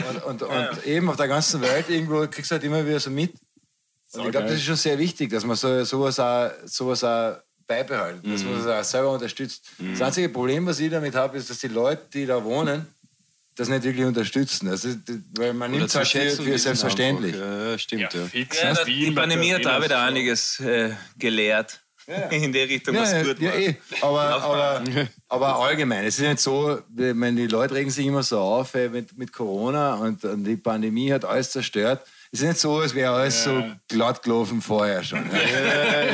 Und, und, und eben auf der ganzen Welt irgendwo kriegst du halt immer wieder so mit. Und So ich glaube, das ist schon sehr wichtig, dass man so, sowas, auch, sowas auch beibehalten, dass man das auch selber unterstützt. Das einzige Problem, was ich damit habe, ist, dass die Leute, die da wohnen, das nicht wirklich unterstützen. Das ist, weil man nimmt es halt für, selbstverständlich. einfach. Ja, ja, stimmt, ja. fix. Ja, die Pandemie hat da wieder einiges äh, gelehrt. (laughs) In der Richtung, Ja, was ja, gut ja, war. eh. aber, aber, (laughs) aber allgemein. Es ist nicht so, ich meine, die Leute regen sich immer so auf ey, mit, mit Corona und, und die Pandemie hat alles zerstört. Es ist nicht so, als wäre alles so glatt gelaufen vorher schon. Ja.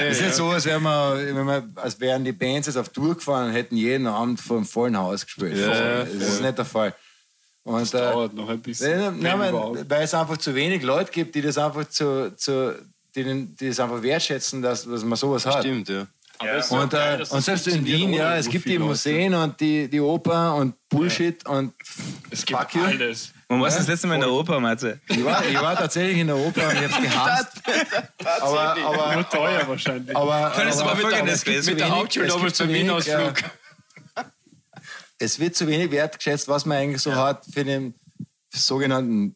es ist nicht so, als, wären wir, wenn wir, als wären die Bands jetzt auf Tour gefahren und hätten jeden Abend vor dem vollen Haus gespielt. Ja, das ist nicht der Fall. Und, Das äh, dauert noch ein bisschen. Nein, nein, weil es einfach zu wenig Leute gibt, die das einfach zu, zu die, die das einfach wertschätzen, dass, dass man sowas hat. Stimmt, ja. Auch Und, geil, äh, dass und selbst in Wien, ja, es gibt die viele Leute. Museen und die, die Oper und Bullshit und Es gibt Fuck you. alles. Wann warst du das letzte Mal in der Oper, Matze? ich war, ich war tatsächlich in der Oper und ich hab's gehasst. aber, aber, Nur teuer wahrscheinlich. aber, Können Sie aber, mal folgendes es gibt lesen? zu Mit der Hauptschule damals zu zum Wien-Ausflug. äh, Es wird zu wenig wertgeschätzt, was man eigentlich so hat für den sogenannten,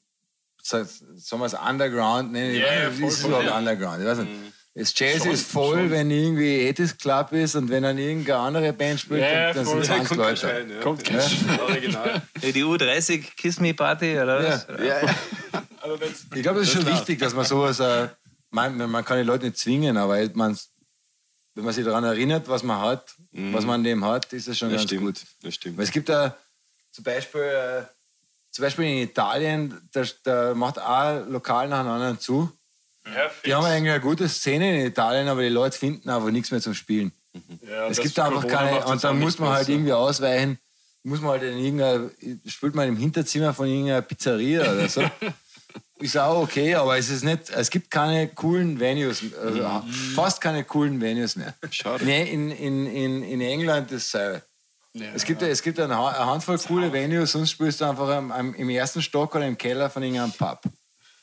sa- sagen wir es Underground, Ja, ja, nicht, voll, ist es voll, überhaupt ja. Underground? Ich weiß nicht. Das Jazz Schon, ist voll, schon. wenn irgendwie Ethis Club ist und wenn dann irgendeine andere Band spielt, Ja, dann, voll. sind 20 Leute. Schein, ja. Kommt kein Sch- (laughs) Original. Die U30 Kiss Me Party, oder was? ja, ja. (laughs) Wenn's- Ich glaube, das ist schon wichtig, dass man sowas, äh, man, man kann die Leute nicht zwingen, aber man, wenn man sich daran erinnert, was man hat, was man an dem hat, ist das schon Das ganz stimmt. gut. Das stimmt. Weil es gibt da zum Beispiel, äh, zum Beispiel in Italien, da, da macht ein Lokal nach dem anderen zu. Ja, Die haben eigentlich eine gute Szene in Italien, aber die Leute finden einfach nichts mehr zum Spielen. Ja, es gibt einfach Corona keine, und dann muss man halt irgendwie ausweichen, muss man halt in irgendeiner, spielt man im Hinterzimmer von irgendeiner Pizzeria oder so. (laughs) Ist auch okay, aber es ist nicht, es gibt keine coolen Venues, also Mhm. fast keine coolen Venues mehr. Schade. In, in, in, in England ist es Ja. es gibt, es gibt eine, Ha- eine Handvoll coole Venues, sonst spielst du einfach am, im ersten Stock oder im Keller von irgendeinem Pub.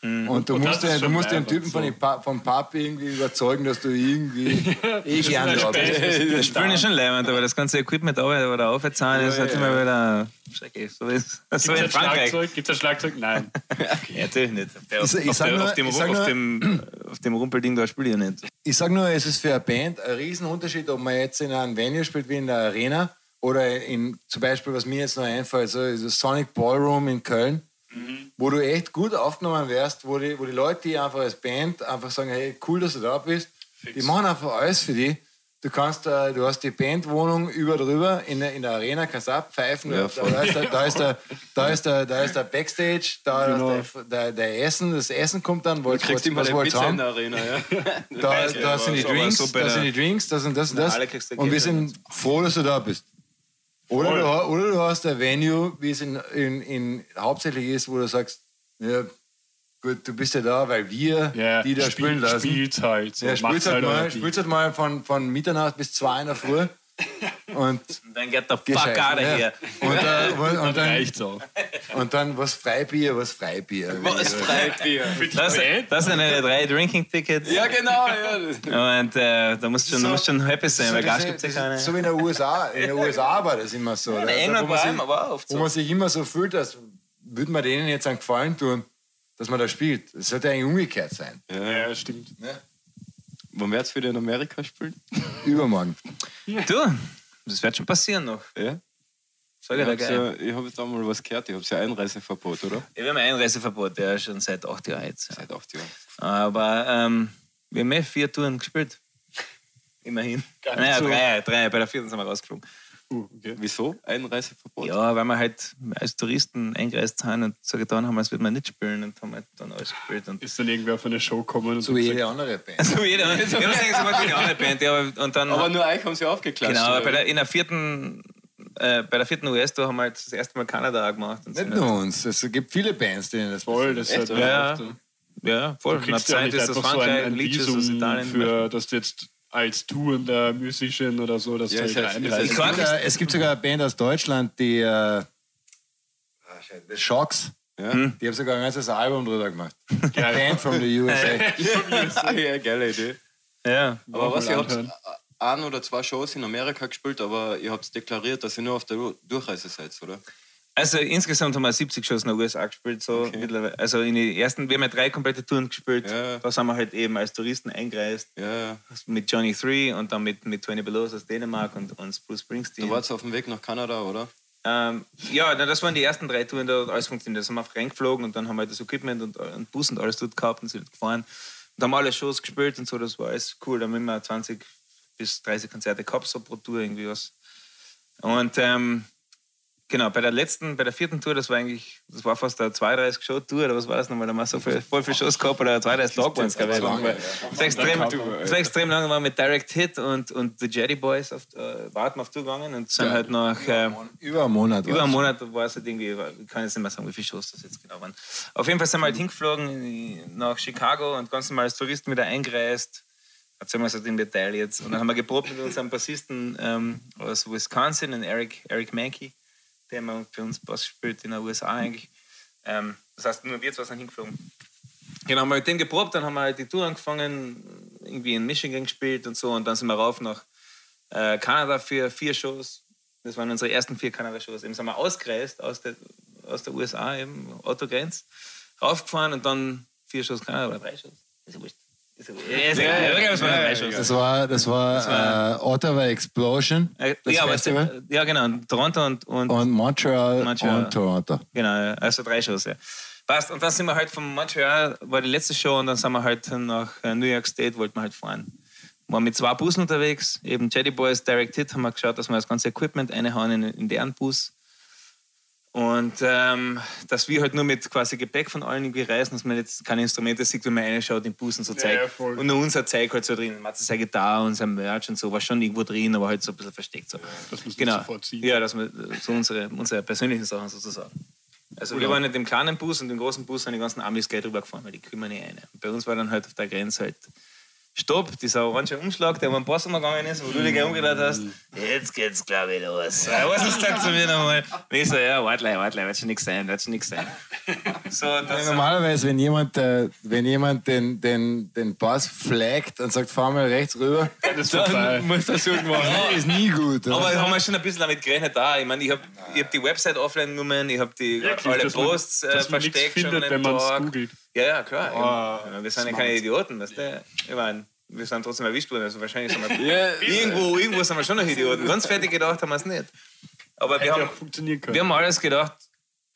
Und du Und das musst, den, du musst den Typen von so. dem Pub, vom Pub irgendwie überzeugen, dass du irgendwie (laughs) eh gern da bist. Das Spielen ist schon leibend, aber das ganze Equipment aber da aufzahlen, ist halt immer wieder schrecklich. So ist so Gibt's in ein Frankreich. Schlagzeug? Gibt's ein Schlagzeug? Nein. (laughs) Ja, natürlich nicht. Auf, Ich- ich auf, sag der, nur- auf, dem, ich sag auf, nur- dem, auf dem Rumpelding da spiele ich ja nicht. Ich sage nur, es ist für eine Band ein Riesenunterschied, ob man jetzt in einem Venue spielt wie in der Arena oder in, zum Beispiel, was mir jetzt noch einfällt, so ist das Sonic Ballroom in Köln, wo du echt gut aufgenommen wärst, wo die, wo die Leute, die einfach als Band einfach sagen, hey, cool, dass du da bist, die machen einfach alles für dich. Du kannst, äh, du hast die Bandwohnung über drüber in der, in der Arena, kannst abpfeifen, Ja, da, ist der, da, ist der, da, ist der, da ist der Backstage, da Genau. ist der, der, der Essen, das Essen kommt dann, Du wollt, kriegst was, immer Pizza haben? in der Arena, ja. (laughs) Da, da sind die Drinks, so da sind die Drinks, das und das und das. kriegst du Und wir sind froh, dass du da bist. Oder du, oder du hast ein Venue, wie es in, in, in hauptsächlich ist, wo du sagst, ja, gut, du bist ja da, weil wir Ja, die da spiel- spielen lassen. Spielt halt. So, ja, spielst halt, halt mal, halt mal von, von Mitternacht bis zwei in der Früh. Und, (laughs) Dann geht der Fuck out of ja. here. und, äh, (laughs) und, Dann dann, reicht's auch. und dann was Freibier, was Freibier. Was Freibier. Das, das sind eine drei Drinking-Tickets. Ja, genau, ja. Und äh, da musst du schon, musst schon happy sein, So, weil Gas gibt es ja keine. so wie in den USA. In den USA war das immer so. In England wo man war sich- immer aber auch oft wo so. man sich immer so fühlt, als würde man denen jetzt einen Gefallen tun, dass man da spielt. Es sollte eigentlich umgekehrt sein. Ja, stimmt. Wann wird's wieder in Amerika spielen? (laughs) Übermorgen. Du, das wird schon passieren noch. Ja? Sag Ich ich habe geil. ja, ich hab da mal was gehört, ich habe ja Einreiseverbot, oder? Ich habe ein Einreiseverbot, ja, schon seit acht Jahren jetzt. ja. Seit acht Jahren. Aber ähm, wir haben eh vier Touren gespielt. Immerhin. Naja, so. drei, drei. Bei der vierten sind wir rausgeflogen. Uh, okay. Wieso? Einreiseverbot? Ja, weil wir halt als Touristen eingereist sind und so getan haben, als würde man nicht spielen und haben halt dann alles gespielt. Und Ist dann irgendwer von der Show gekommen und So wie jede andere Band. so jeder. Wir haben es eigentlich so gemacht wie eine andere Band. Ja, aber- und dann, Aber nur euch haben sie aufgeklatscht. genau, bei der, in der vierten, äh, bei der vierten US-Tour haben wir halt das erste Mal Kanada auch gemacht. Und Nicht nur halt- uns. Es gibt viele Bands, denen das voll, das ist halt Ja, ja, voll. Du Nach kriegst ja Zeit nicht ist das einfach so ein, Frankreich, ein Visum, Italien. für, dass du jetzt als tourender Musician oder so, dass Ja, du ist halt Es gibt, es gibt sogar eine Band aus Deutschland, die äh, ah, The Shocks. Ja? Die haben sogar ein ganzes Album drüber gemacht. Band from the (laughs) USA. ja, geile Idee. Ja. Aber was, ihr habt ein oder zwei Shows in Amerika gespielt, aber ihr habt deklariert, dass ihr nur auf der Du- Durchreise seid, oder? Also insgesamt haben wir 70 Shows in den USA gespielt. So mittlerweile. Also in den ersten, wir haben ja drei komplette Touren gespielt. Ja. Da sind wir halt eben als Touristen eingereist. Ja. Mit Johnny 3 und dann mit, mit 20 Below aus Dänemark und, und Bruce Springsteen. Du warst auf dem Weg nach Kanada, oder? Ähm, ja, das waren die ersten drei Touren, da hat alles funktioniert. Da sind wir auf reingeflogen und dann haben wir das Equipment und, und Bus und alles dort gehabt und sind gefahren. Und haben alle Shows gespielt und so, das war alles cool. Da haben wir 20 bis 30 Konzerte gehabt, so pro Tour irgendwie was. Und ähm, genau, bei der letzten, bei der vierten Tour, das war eigentlich, das war fast eine 32-Show-Tour, oder was war das nochmal? Da haben wir so viel, voll viele Shows gehabt, oder 32 Tage waren es, glaube ich. Das war extrem, das war extrem lang, waren mit Direct Hit und, und The Jetty Boys auf, äh, warten auf Tour gegangen und sind halt nach... Äh, Über einen Monat. über einen Monat war es halt irgendwie, ich kann jetzt nicht mehr sagen, wie viele Shows das jetzt genau waren. Auf jeden Fall sind wir halt hingeflogen in- nach Chicago und ganz normal als Touristen wieder eingereist. Erzählen wir es halt im Detail jetzt. Und dann haben wir geprobt mit unserem Bassisten ähm, aus Wisconsin, den Eric, Eric Mankey, der immer für uns Bass spielt in den USA eigentlich. Ähm, das heißt, nur wir zwei sind hingeflogen. Genau, haben wir mit dem geprobt, dann haben wir halt die Tour angefangen, irgendwie in Michigan gespielt und so. Und dann sind wir rauf nach äh, Kanada für vier Shows. Das waren unsere ersten vier Kanada-Shows. Eben sind wir ausgereist aus der, aus der USA, eben Autogrenz, raufgefahren und dann vier Shows Kanada oder drei Shows. Wurscht. Ist ja wurscht. Drei Shows. Das war, das war, war- äh, Ottawa Explosion, Äh, das ja, Festival. ja, genau. und Toronto und, und, und Montreal, Montreal. und Toronto. Genau, also drei Shows, ja. Passt. Und dann sind wir halt von Montreal, war die letzte Show, und dann sind wir halt nach äh, New York State, wollten wir halt fahren. Waren mit zwei Bussen unterwegs, eben Jetty Boys, Direct Hit, haben wir geschaut, dass wir das ganze Equipment reinhauen in, in deren Bus. Und ähm, dass wir halt nur mit quasi Gepäck von allen irgendwie reisen, dass man jetzt keine Instrumente sieht, wenn man reinschaut, den Busen so zeigt. ja, und nur unser Zeug halt so drin. Man hat seine Gitarre und sein Merch und so, war schon irgendwo drin, aber halt so ein bisschen versteckt. So. Das muss man genau. sofort ziehen. Ja, dass wir so unsere, unsere persönlichen Sachen sozusagen. Also wir waren in dem kleinen Bus und im großen Bus sind die ganzen Amis gleich drüber gefahren, weil die kümmern nicht eine. Und bei uns war dann halt auf der Grenze halt Stopp, dieser orange Umschlag, der über den Pass gegangen ist, wo du dich umgedreht hast. Jetzt geht's, glaube ich, los. Ja, Was ist das zu mir nochmal? Und ich so, ja, warte, warte, wird schon nichts sein, wird schon nichts sein. So, das, Normalerweise, wenn jemand, äh, wenn jemand den, den, den Pass flaggt und sagt, fahr mal rechts rüber, Das ist vorbei. muss das irgendwann ist nie gut. Oder? Aber haben wir schon ein bisschen damit gerechnet da. Ich meine, ich habe ich hab die Website offline genommen, ich habe die Wirklich, alle man- Posts äh, man versteckt schon findet, an wenn dem man es Tag. googelt. Ja, ja, klar. Oh, wir sind ja keine Idioten, weißt du? Ich meine, wir sind trotzdem erwischt worden, also wahrscheinlich sind wir (laughs) Ja, irgendwo, irgendwo sind wir schon noch Idioten. Ganz fertig gedacht haben wir es nicht. Aber wir haben, wir haben alles gedacht,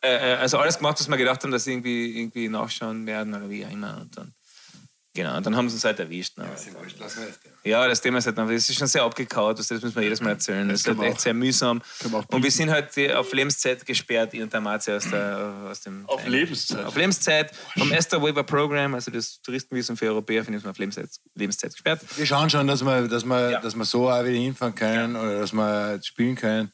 äh, äh, also alles gemacht, was wir gedacht haben, dass sie irgendwie, irgendwie nachschauen werden oder wie auch immer. Und dann, genau, dann haben sie uns halt erwischt. Ne? Ja, das Thema ist halt, es ist schon sehr abgekaut, das müssen wir jedes Mal erzählen. Das ist kann halt echt sehr mühsam. Und wir sind halt die- auf Lebenszeit gesperrt, ich und der Marzi aus, der, aus dem... Auf Lebenszeit? Auf Lebenszeit vom Esther Waiver Program, also das Touristenvisum für Europäer, finden wir auf Lebenszeit, Lebenszeit gesperrt. Wir schauen schon, dass wir, dass wir, Ja. dass wir so auch wieder hinfahren können oder dass wir spielen können.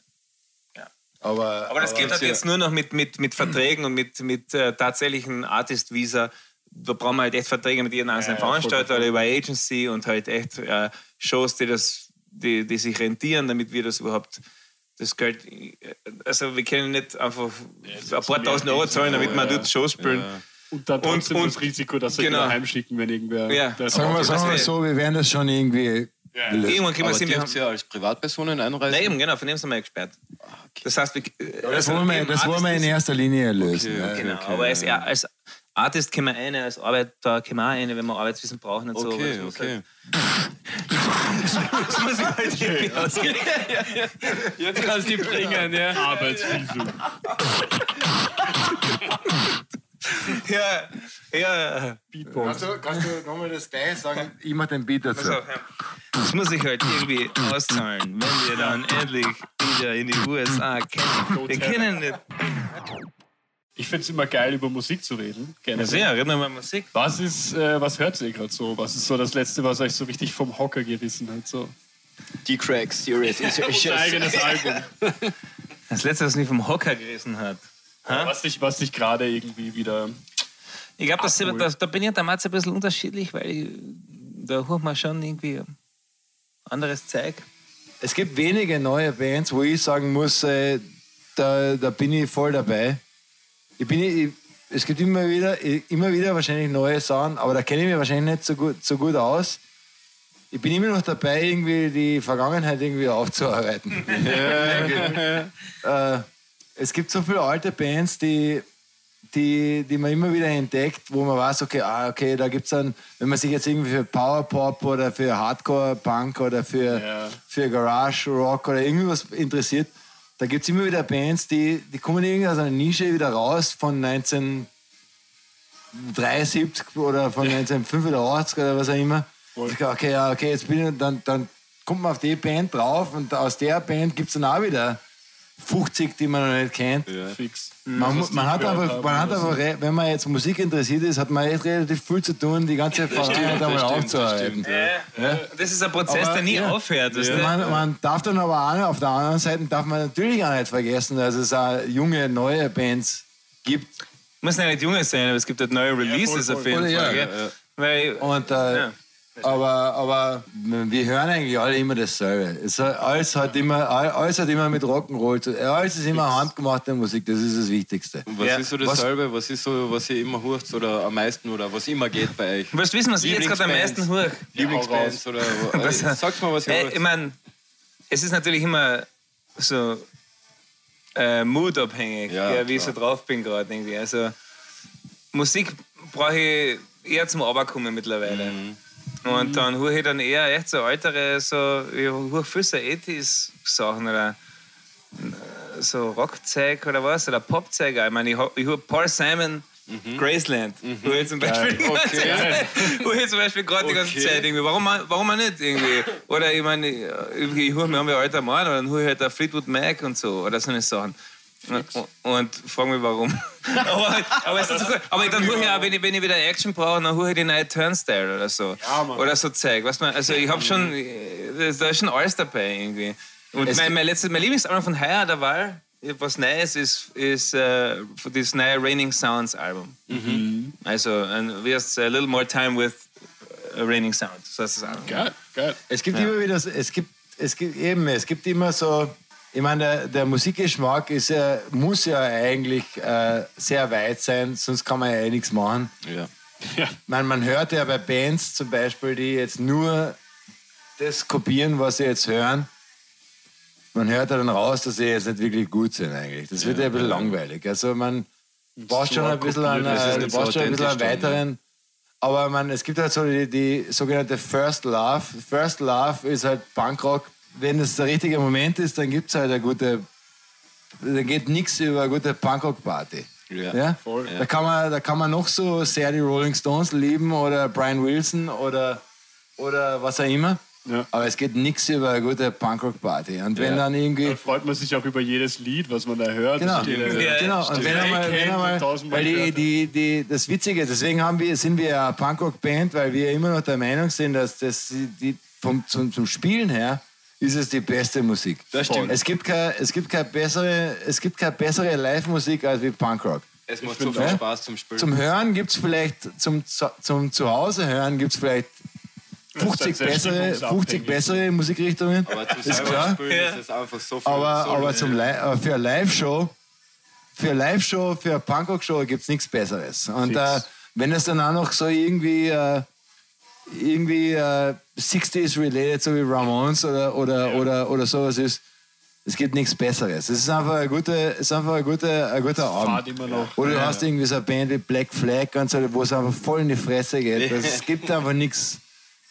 Ja. Aber, Aber das geht halt ja. jetzt nur noch mit, mit, mit Verträgen und mit, mit äh, tatsächlichen Artist-Visa. Da brauchen wir halt echt Verträge mit jedem einzelnen Ja, ja, Veranstalter oder über Agency und halt echt äh, Shows, die, das, die, die sich rentieren, damit wir das überhaupt das Geld. äh, Also, wir können nicht einfach ein paar tausend Euro zahlen, damit wir dort Shows spielen. Und dann trotzdem und- das Risiko, dass sie genau. heimschicken, wenn irgendwer. Ja. der- Sagen wir, Okay, sagen wir so, wir werden das schon irgendwie Ja. lösen. Irgendwann können wir sehen, wir haben. ihr als Privatpersonen einreisen? Nein, eben, genau, von dem sind wir gesperrt. Das heißt, wir, Das wollen wir, das wollen wir in erster Linie lösen. Okay, ja. okay. Genau, aber als, als Artist können wir eine, als Arbeiter können wir auch eine, wenn wir Arbeitswissen brauchen und so. Okay, das muss okay. Halt, das muss ich halt irgendwie ausgehen. Jetzt kannst du die bringen, ja. Arbeitsvisum. Ja, ja. Beatbox. Kannst du, kannst du nochmal das gleiche sagen? Ich mach den Beat dazu. So, ja. Das muss ich halt irgendwie auszahlen, wenn wir dann endlich wieder in die USA kennen. Wir kennen nicht. Ich finde es immer geil, über Musik zu reden. Gerne. Sehr, reden wir mal Musik. Was ist, äh, was hört ihr gerade so? Was ist so das Letzte, was euch so richtig vom Hocker gerissen hat? So? Die Cracks, Serious (laughs) Unser eigenes (laughs) Album. Das letzte, was mich vom Hocker gerissen hat. Was dich, was dich gerade irgendwie wieder. Ich glaube, da, da bin ich und der Matze ein bisschen unterschiedlich, weil ich, da holt man schon irgendwie anderes Zeug. Es gibt wenige neue Bands, wo ich sagen muss, äh, da, da bin ich voll dabei. Ich bin, ich, es gibt immer wieder, immer wieder wahrscheinlich neue Sachen, aber da kenne ich mich wahrscheinlich nicht so gut, so gut aus. Ich bin immer noch dabei, irgendwie die Vergangenheit irgendwie aufzuarbeiten. (laughs) (laughs) äh, es gibt so viele alte Bands, die, die, die man immer wieder entdeckt, wo man weiß, okay, ah, okay, da gibt es dann, wenn man sich jetzt irgendwie für Powerpop oder für Hardcore-Punk oder für, Ja. für Garage-Rock oder irgendwas interessiert, da gibt es immer wieder Bands, die, die kommen irgendwie aus einer Nische wieder raus von 1973 oder von 1985 oder was auch immer. Sag, okay, ja, okay, jetzt bin ich, dann, dann kommt man auf die Band drauf und aus der Band gibt es dann auch wieder 50, die man noch nicht kennt. Fix. Man, man, hat einfach, man hat einfach, wenn man jetzt Musik interessiert ist, hat man echt relativ viel zu tun, die ganze Vergangenheit einmal das stimmt, das aufzuarbeiten. stimmt, Ja. Das ist ein Prozess, Aber, der nie ja. aufhört. Man, man darf dann aber auch auf der anderen Seite darf man natürlich auch nicht vergessen, dass es auch junge, neue Bands gibt. Muss ja nicht junge sein, aber es gibt halt neue Releases voll, auf jeden voll. Fall. Ja? Weil, Und, äh, Ja. Aber, aber wir hören eigentlich alle immer dasselbe. Es, hat- alles, hat immer, all- alles hat immer mit Rock'n'Roll zu Alles ist immer handgemachte Musik, das ist das Wichtigste. Und was Ja. ist so dasselbe, was ist so, was ihr immer hört oder am meisten oder was immer geht bei euch? (laughs) willst du wissen, was ich jetzt gerade am meisten höre? Lieblingsbands oder (laughs) Was- sag's mal, was ihr Äh, hört. ich meine, es ist natürlich immer so äh, moodabhängig, Ja, ja, wie ich so drauf bin gerade irgendwie. Also Musik brauche ich eher zum Runterkommen mittlerweile. Mhm. Und dann höre ich dann eher echt so ältere, so, ich höre viel so 80s-Sachen oder äh, so Rockzeug oder was, oder Popzeug. Ich meine, ich, höre Paul Simon, Mhm. Graceland. Höre ich zum Beispiel ganze Zeit. Höre ich zum Beispiel gerade die ganze Okay. Zeit irgendwie. Warum, warum auch nicht irgendwie? Oder ich meine, ich, ich höre, wir haben ja alter Mann, oder dann höre ich halt Fleetwood Mac und so, oder so eine Sachen. Und, und frage mich warum. (laughs) aber, aber, so cool. aber dann höre ich auch, wenn ich, wenn ich wieder Action brauche, dann höre ich die neue Turnstile oder so. Ja, oder so Zeug. Weißt du, also ich habe schon, da da ist schon alles dabei irgendwie. Und Es mein, mein, letztes, mein Lieblingsalbum von Heuer der Wahl, was Neues ist, ist äh, das neue Raining Sounds Album. Also, ein, wie heißt A Little More Time with äh, Raining Sound. So heißt das Album. Geil, geil. Es gibt immer wieder, so- es gibt, es gibt eben, es gibt immer so, ich meine, der, der Musikgeschmack ist ja, muss ja eigentlich äh, sehr weit sein, sonst kann man ja eh nichts machen. Ja. Ja. Man, man hört ja bei Bands zum Beispiel, die jetzt nur das kopieren, was sie jetzt hören. Man hört ja dann raus, dass sie jetzt nicht wirklich gut sind eigentlich. Das wird ja, ein bisschen langweilig. Also man braucht schon ein bisschen ist äh, so schon ein bisschen einen authentisch dann, weiteren. Aber man, es gibt halt so die, die sogenannte First Love. First Love ist halt Punkrock. Wenn es der richtige Moment ist, dann gibt es halt eine gute. Da geht nichts über eine gute Punkrock-Party. Ja. Ja? Voll. Da, kann man, da kann man noch so sehr die Rolling Stones lieben oder Brian Wilson oder, oder was auch immer. Ja. Aber es geht nichts über eine gute Punkrock-Party. Und wenn Ja. dann irgendwie. Da freut man sich auch über jedes Lied, was man da hört. Genau, Ja, genau. Und wenn einmal, wenn weil die, die, die, das Witzige, deswegen haben wir, sind wir ja eine Punkrock-Band, weil wir immer noch der Meinung sind, dass das die, die vom, zum, zum Spielen her ist es die beste Musik. Das stimmt. Es gibt keine, es gibt keine bessere, es gibt keine bessere Live-Musik als wie Punkrock. Es macht so viel. Spaß zum Spielen. Zum Hören gibt es vielleicht, zum, Zu- zum Zuhause hören gibt es vielleicht 50 sehr bessere, 50 stimmungsabhängig. bessere Musikrichtungen. aber zum ist klar. spielen Ja. ist es einfach so viel. Aber, so aber, zum Li aber für eine Live-Show, für eine Live-Show, für eine Punkrock-Show gibt es nichts Besseres. Und äh, wenn es dann auch noch so irgendwie, äh, irgendwie äh, 60s related, so wie Ramones oder, oder, oder, oder sowas ist, es gibt nichts Besseres. Es ist einfach ein guter, es ist einfach ein guter, ein guter Abend. immer noch. Oder du hast irgendwie so eine Band wie Black Flag und so, wo es einfach voll in die Fresse geht. Das, es gibt einfach nichts,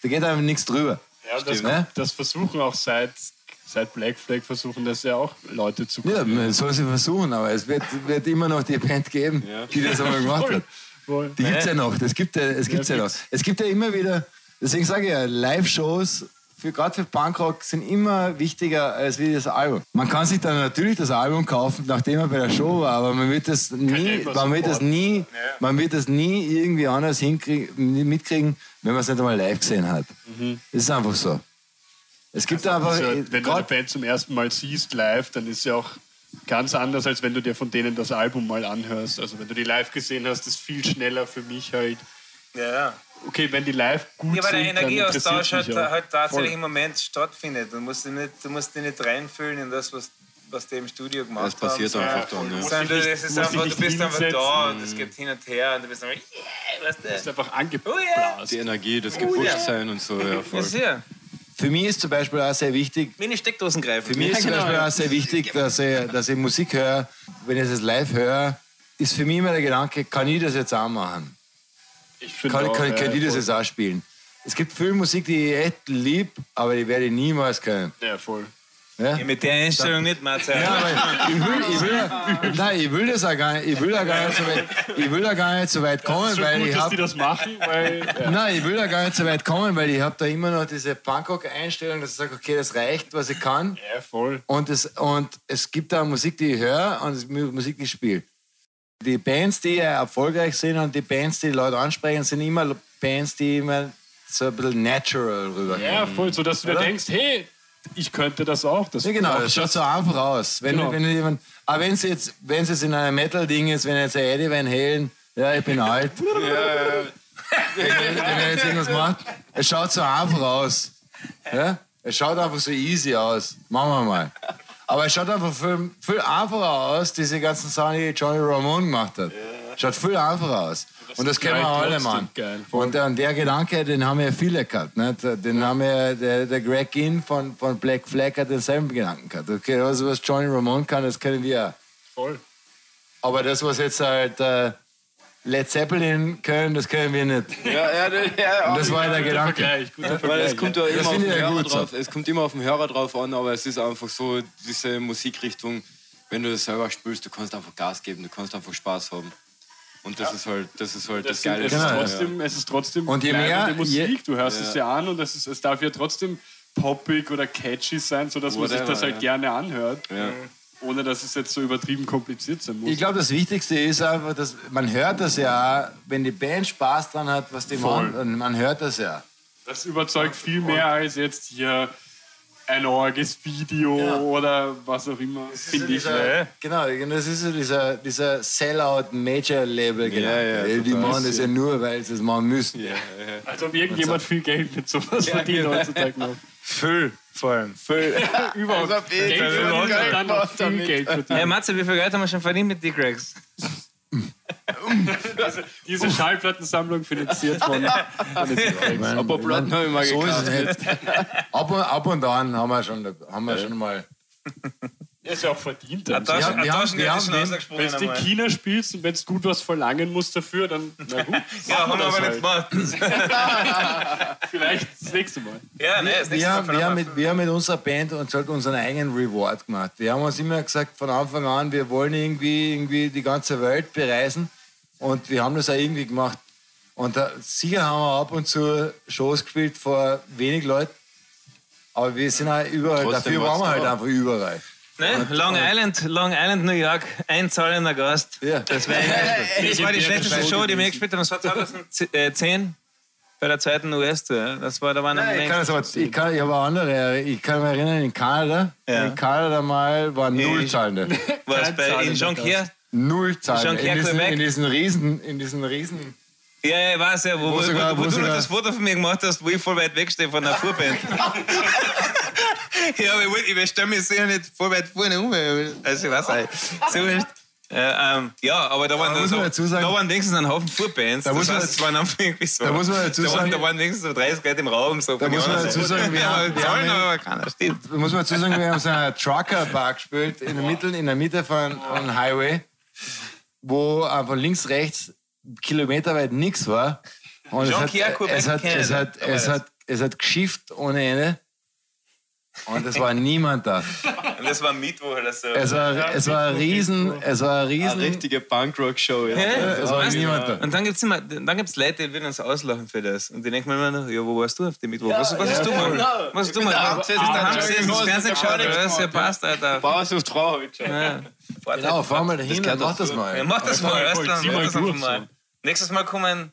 da geht einfach nichts drüber. Ja, das, Stimmt. das versuchen auch seit, seit Black Flag versuchen das ja auch Leute zu Ja, kopieren. man soll sie versuchen, aber es wird, wird immer noch die Band geben, Ja. die das einmal gemacht (laughs) hat. Die gibt es ja noch. Das gibt ja, es gibt's ja, Ja, noch. Es gibt ja immer wieder, deswegen sage ich ja, Live-Shows, für, gerade für Punkrock, sind immer wichtiger als wie das Album. Man kann sich dann natürlich das Album kaufen, nachdem man bei der Show war, aber man wird das nie, man wird das nie, man wird das nie irgendwie anders hinkriegen, mitkriegen, wenn man es nicht einmal live gesehen hat. Das ist einfach so. Es gibt einfach, Also, wenn du eine Band zum ersten Mal siehst live, dann ist ja auch ganz anders, als wenn du dir von denen das Album mal anhörst. Also wenn du die live gesehen hast, ist viel schneller für mich halt. Ja, ja. Okay, wenn die live gut Ja, weil der sind, dann Energieaustausch halt, halt tatsächlich Voll. im Moment stattfindet. Du musst dich nicht, du musst dich nicht reinfühlen in das, was, was die im Studio gemacht Das passiert haben. einfach dann, ja. Sondern du, das ist einfach, musst du bist einfach da und es geht hin und her und du bist einfach, yeah, weißt ist du? einfach Oh angeblasen. die Energie, das ja. gepusht sein und so. Ja, voll. Ja, sehr. Für mich ist zum Beispiel auch sehr wichtig, Wie in die Steckdosen greifen. Für mich ist zum genau, Beispiel auch sehr wichtig, dass ich, dass ich Musik höre, wenn ich das live höre, ist für mich immer der Gedanke, kann ich das jetzt auch machen? Ich finde Kann, auch, kann, kann ja, ich das jetzt auch spielen? Es gibt viel Musik, die ich echt lieb, aber die werde ich niemals können. Ja, voll. Ja? Ja, mit der Einstellung nicht, Matze. Ja, aber ich will, ich will, nein, ich will das auch gar nicht, ich will da gar nicht so weit, ich will da gar nicht so weit kommen, So weil gut, ich dass hab, die das machen, weil ja. Nein, ich will da gar nicht so weit kommen, weil ich habe da immer noch diese Punkrock-Einstellung, dass ich sage, okay, das reicht, was ich kann. ja, voll. Und es, und es gibt da Musik, die ich höre und Musik, die ich spiele. Die Bands, die erfolgreich sind und die Bands, die die Leute ansprechen, sind immer Bands, die immer so ein bisschen natural rübergehen. Ja, voll. So, dass du dir Oder? denkst, hey, ich könnte das auch. Das Ja, genau, das schaut so einfach aus. Wenn, Genau. wenn jemand, aber wenn es jetzt, wenn es jetzt in einem Metal-Ding ist, wenn jetzt der Eddie Van Halen, ja, ich bin alt, wenn, er- wenn er jetzt irgendwas macht, es schaut so einfach aus. Ja? Es schaut einfach so easy aus. Machen wir mal. Aber es schaut einfach viel, viel einfacher aus, diese ganzen Sachen, die Johnny Ramone gemacht hat. Schaut viel einfacher aus. Und das kennen wir alle, Mann. geil. Und, der- und der Gedanke, den haben ja viele gehabt. Nicht? Den haben ja, der, der Greg Ginn von, von Black Flag hat denselben Gedanken gehabt. Okay, also was Johnny Ramone kann, das können wir auch. Voll. Aber das, was jetzt halt äh, Led Zeppelin können, das können wir nicht. Ja, ja, ja. (laughs) Und das war ja der Gedanke. Weil es kommt ja immer Das auf den ja Hörer gut so. drauf. Es kommt immer auf den Hörer drauf an, aber es ist einfach so diese Musikrichtung, wenn du das selber spielst, du kannst einfach Gas geben, du kannst einfach Spaß haben. Und das ist halt das ist halt das, Das Geile. es, Genau, ist ja. trotzdem, es ist trotzdem Und je mehr- Musik. je- du hörst es ja an und es, ist, es darf ja trotzdem poppig oder catchy sein, sodass man sich Whatever, das halt ja. gerne anhört. Ja. Ohne dass es jetzt so übertrieben kompliziert sein muss. Ich glaube, das Wichtigste ist einfach, dass man hört das ja, wenn die Band Spaß dran hat, was die Voll. machen, und man hört das ja. Das überzeugt viel mehr als jetzt hier ein orges Video Ja. oder was auch immer, finde ich. Dieser, genau, das ist so dieser, dieser Sellout-Major-Label. Genau. ja, die total. machen das ja nur, weil sie es machen müssen. Als ob irgendjemand viel Geld mit sowas verdient heutzutage noch. Füll, vor allem. Füll. (laughs) Überhaupt. Geld verdienen und dann noch viel Geld Hey verdienen. Matze, wie viel Geld haben wir schon verdient mit D-Gregs? Also, diese Schallplattensammlung finanziert von, von. Aber Platten habe ich mal So ist gekauft. es nicht. Ab und, ab und an haben wir schon, haben wir schon mal. Ja, ist ja auch verdient. Eine Dann. Taschen, wir haben- wir haben Wenn du in. China spielst und wenn du gut was verlangen musst dafür, dann na gut. (laughs) Ja, haben wir das aber nicht halt. gemacht. (laughs) Vielleicht das nächste Mal. Ja, nee, das nächste Wir Mal wir, haben mit, wir haben mit unserer Band uns halt unseren eigenen Reward gemacht. Wir haben uns immer gesagt, von Anfang an, wir wollen irgendwie, irgendwie die ganze Welt bereisen. Und wir haben das auch irgendwie gemacht. Und da, sicher haben wir ab und zu Shows gespielt vor wenig Leuten. Aber wir sind auch überall, Trotzdem dafür waren wir halt einfach überall. Ne? Long Island, Long Island, New York, ein zahlender Gast. Ja. Das, wär, (laughs) das war die schlechteste Show, die wir gespielt haben. Das war 2010 bei der zweiten US-Tour. Das war, da waren Nein, ich kann es aber, ich, kann, ich habe andere. Ich kann mich erinnern, in Kanada, Ja. in Kanada mal waren Nullzahlende. was bei, in Jonquière. Nullzahlende. Jean-Pierre In diesen, Quebec. in diesen Riesen, in diesen Riesen. Ja, ja, ich weiß ja, wo, Wo wo, wo, du das Foto von mir gemacht hast, wo ich voll weit wegstehe von der Fuhrband. (laughs) ja, aber ich, wollte- ich stelle mich sicher nicht voll weit vorne um. Also, ich weiß nicht. So wurscht. Äh, ähm, ja, aber da waren, Da so, sagen- da waren wenigstens ein Haufen Fuhrbands. Da das muss man heißt, waren einfach irgendwie so. da muss man dazu da waren, sagen- da waren wenigstens so 30 Leute im Raum. So Da von muss man dazu sagen, wir haben- wir haben- aber keiner steht. Da muss man dazu sagen, wir haben so einen Trucker-Bar gespielt, in der Mitte, in der Mitte von einem Highway, wo einfach links, rechts kilometerweit nichts war. Und es hat, es, hat, es, hat, es, hat, es hat geschifft ohne Ende. Und es war niemand da. Und das war Mittwoch oder so. Es war, es war ein Riesen, es war ein Eine Riesen, richtige Punkrock-Show. Ja. Ja, es war weißt niemand da. Und dann gibt es immer, dann gibt's Leute, die würden uns auslachen für das. Und die denken mir immer noch, ja, wo warst du auf dem Mittwoch? was, was hast du mal? Was hast du Hast du gesessen, das Fernsehen geschaut? Patrick Ja, ja gemacht, passt, Alter. Bauers auf geschaut. Ja. Genau, fahr mal dahin mach das mal. Ja, mach das mal, weißt du, mach mal das einfach mal. Nächstes Mal kommen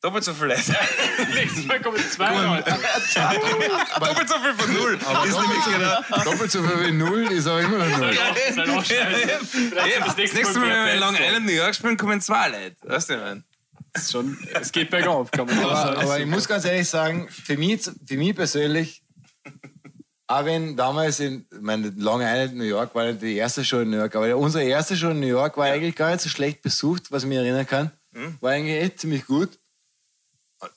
doppelt so viele Leute. (laughs) Nächstes Mal kommen zwei Leute. (laughs) doppelt so viel von null. Das ist nämlich genau. Doppelt so viel wie Null ist aber immer noch Null. Das halt das nächste Mal wenn wir in Long Island, New York spielen, kommen zwei Leute. Weißt du, ist schon, es geht bergauf, kann man auch Aber, sagen. aber ich muss ganz ehrlich sagen, für mich, für mich persönlich, auch wenn damals in, ich meine, Long Island, New York war nicht die erste Show in New York, aber unsere erste Show in New York war eigentlich gar nicht so schlecht besucht, was ich mich erinnern kann. War eigentlich echt ziemlich gut.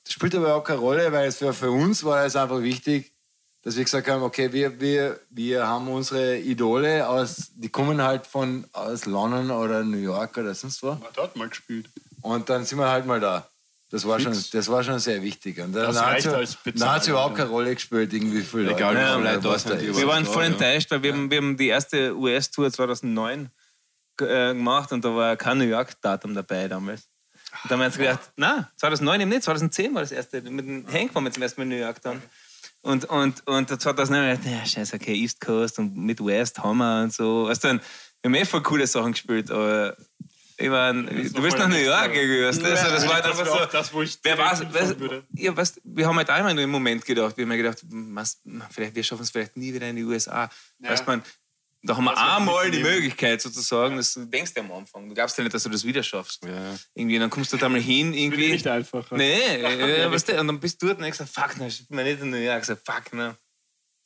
Spielt aber auch keine Rolle, weil es für, für uns war es einfach wichtig, dass wir gesagt haben, okay, wir, wir, wir haben unsere Idole aus, die kommen halt von aus London oder New York oder sonst wo. Hat dort mal gespielt. Und dann sind wir halt mal da. Das war, schon, das war schon sehr wichtig. Und dann Das hat reicht es überhaupt keine Rolle gespielt, irgendwie wie viele Egal, Leute. wie viele Ja, Leute da was ist. Wir waren voll enttäuscht, weil wir, haben, wir haben die erste US-Tour 2009 ge- äh, gemacht und da war kein New York-Datum dabei damals. Und dann haben wir uns gedacht, na, 2009 eben nicht, 2010 war das erste. Mit dem Hank waren wir zum ersten Mal in New York dann. Und, und, und 2009 haben wir gedacht, ja, scheiße, okay, East Coast und Midwest wir und so. Du, dann, wir haben eh voll coole Sachen gespielt, aber ich mein, du bist nach New York gegangen, du? Also, das war halt einfach so. das, wo ich Wer weiß, würde. ja, weißt, wir haben halt einmal im Moment gedacht, wir haben ja gedacht, was, vielleicht, wir schaffen es vielleicht nie wieder in die USA. Weißt man, da haben wir Das einmal die. Möglichkeit sozusagen, dass du denkst ja am Anfang, du glaubst ja nicht, dass du das wieder schaffst. Ja. Irgendwie, dann kommst du da mal hin, irgendwie. nicht einfach. Nee, äh, (laughs) weißt du, und dann bist du dort und denkst, fuck, na, ich bin nicht in New York. Ich sag, fuck, ne.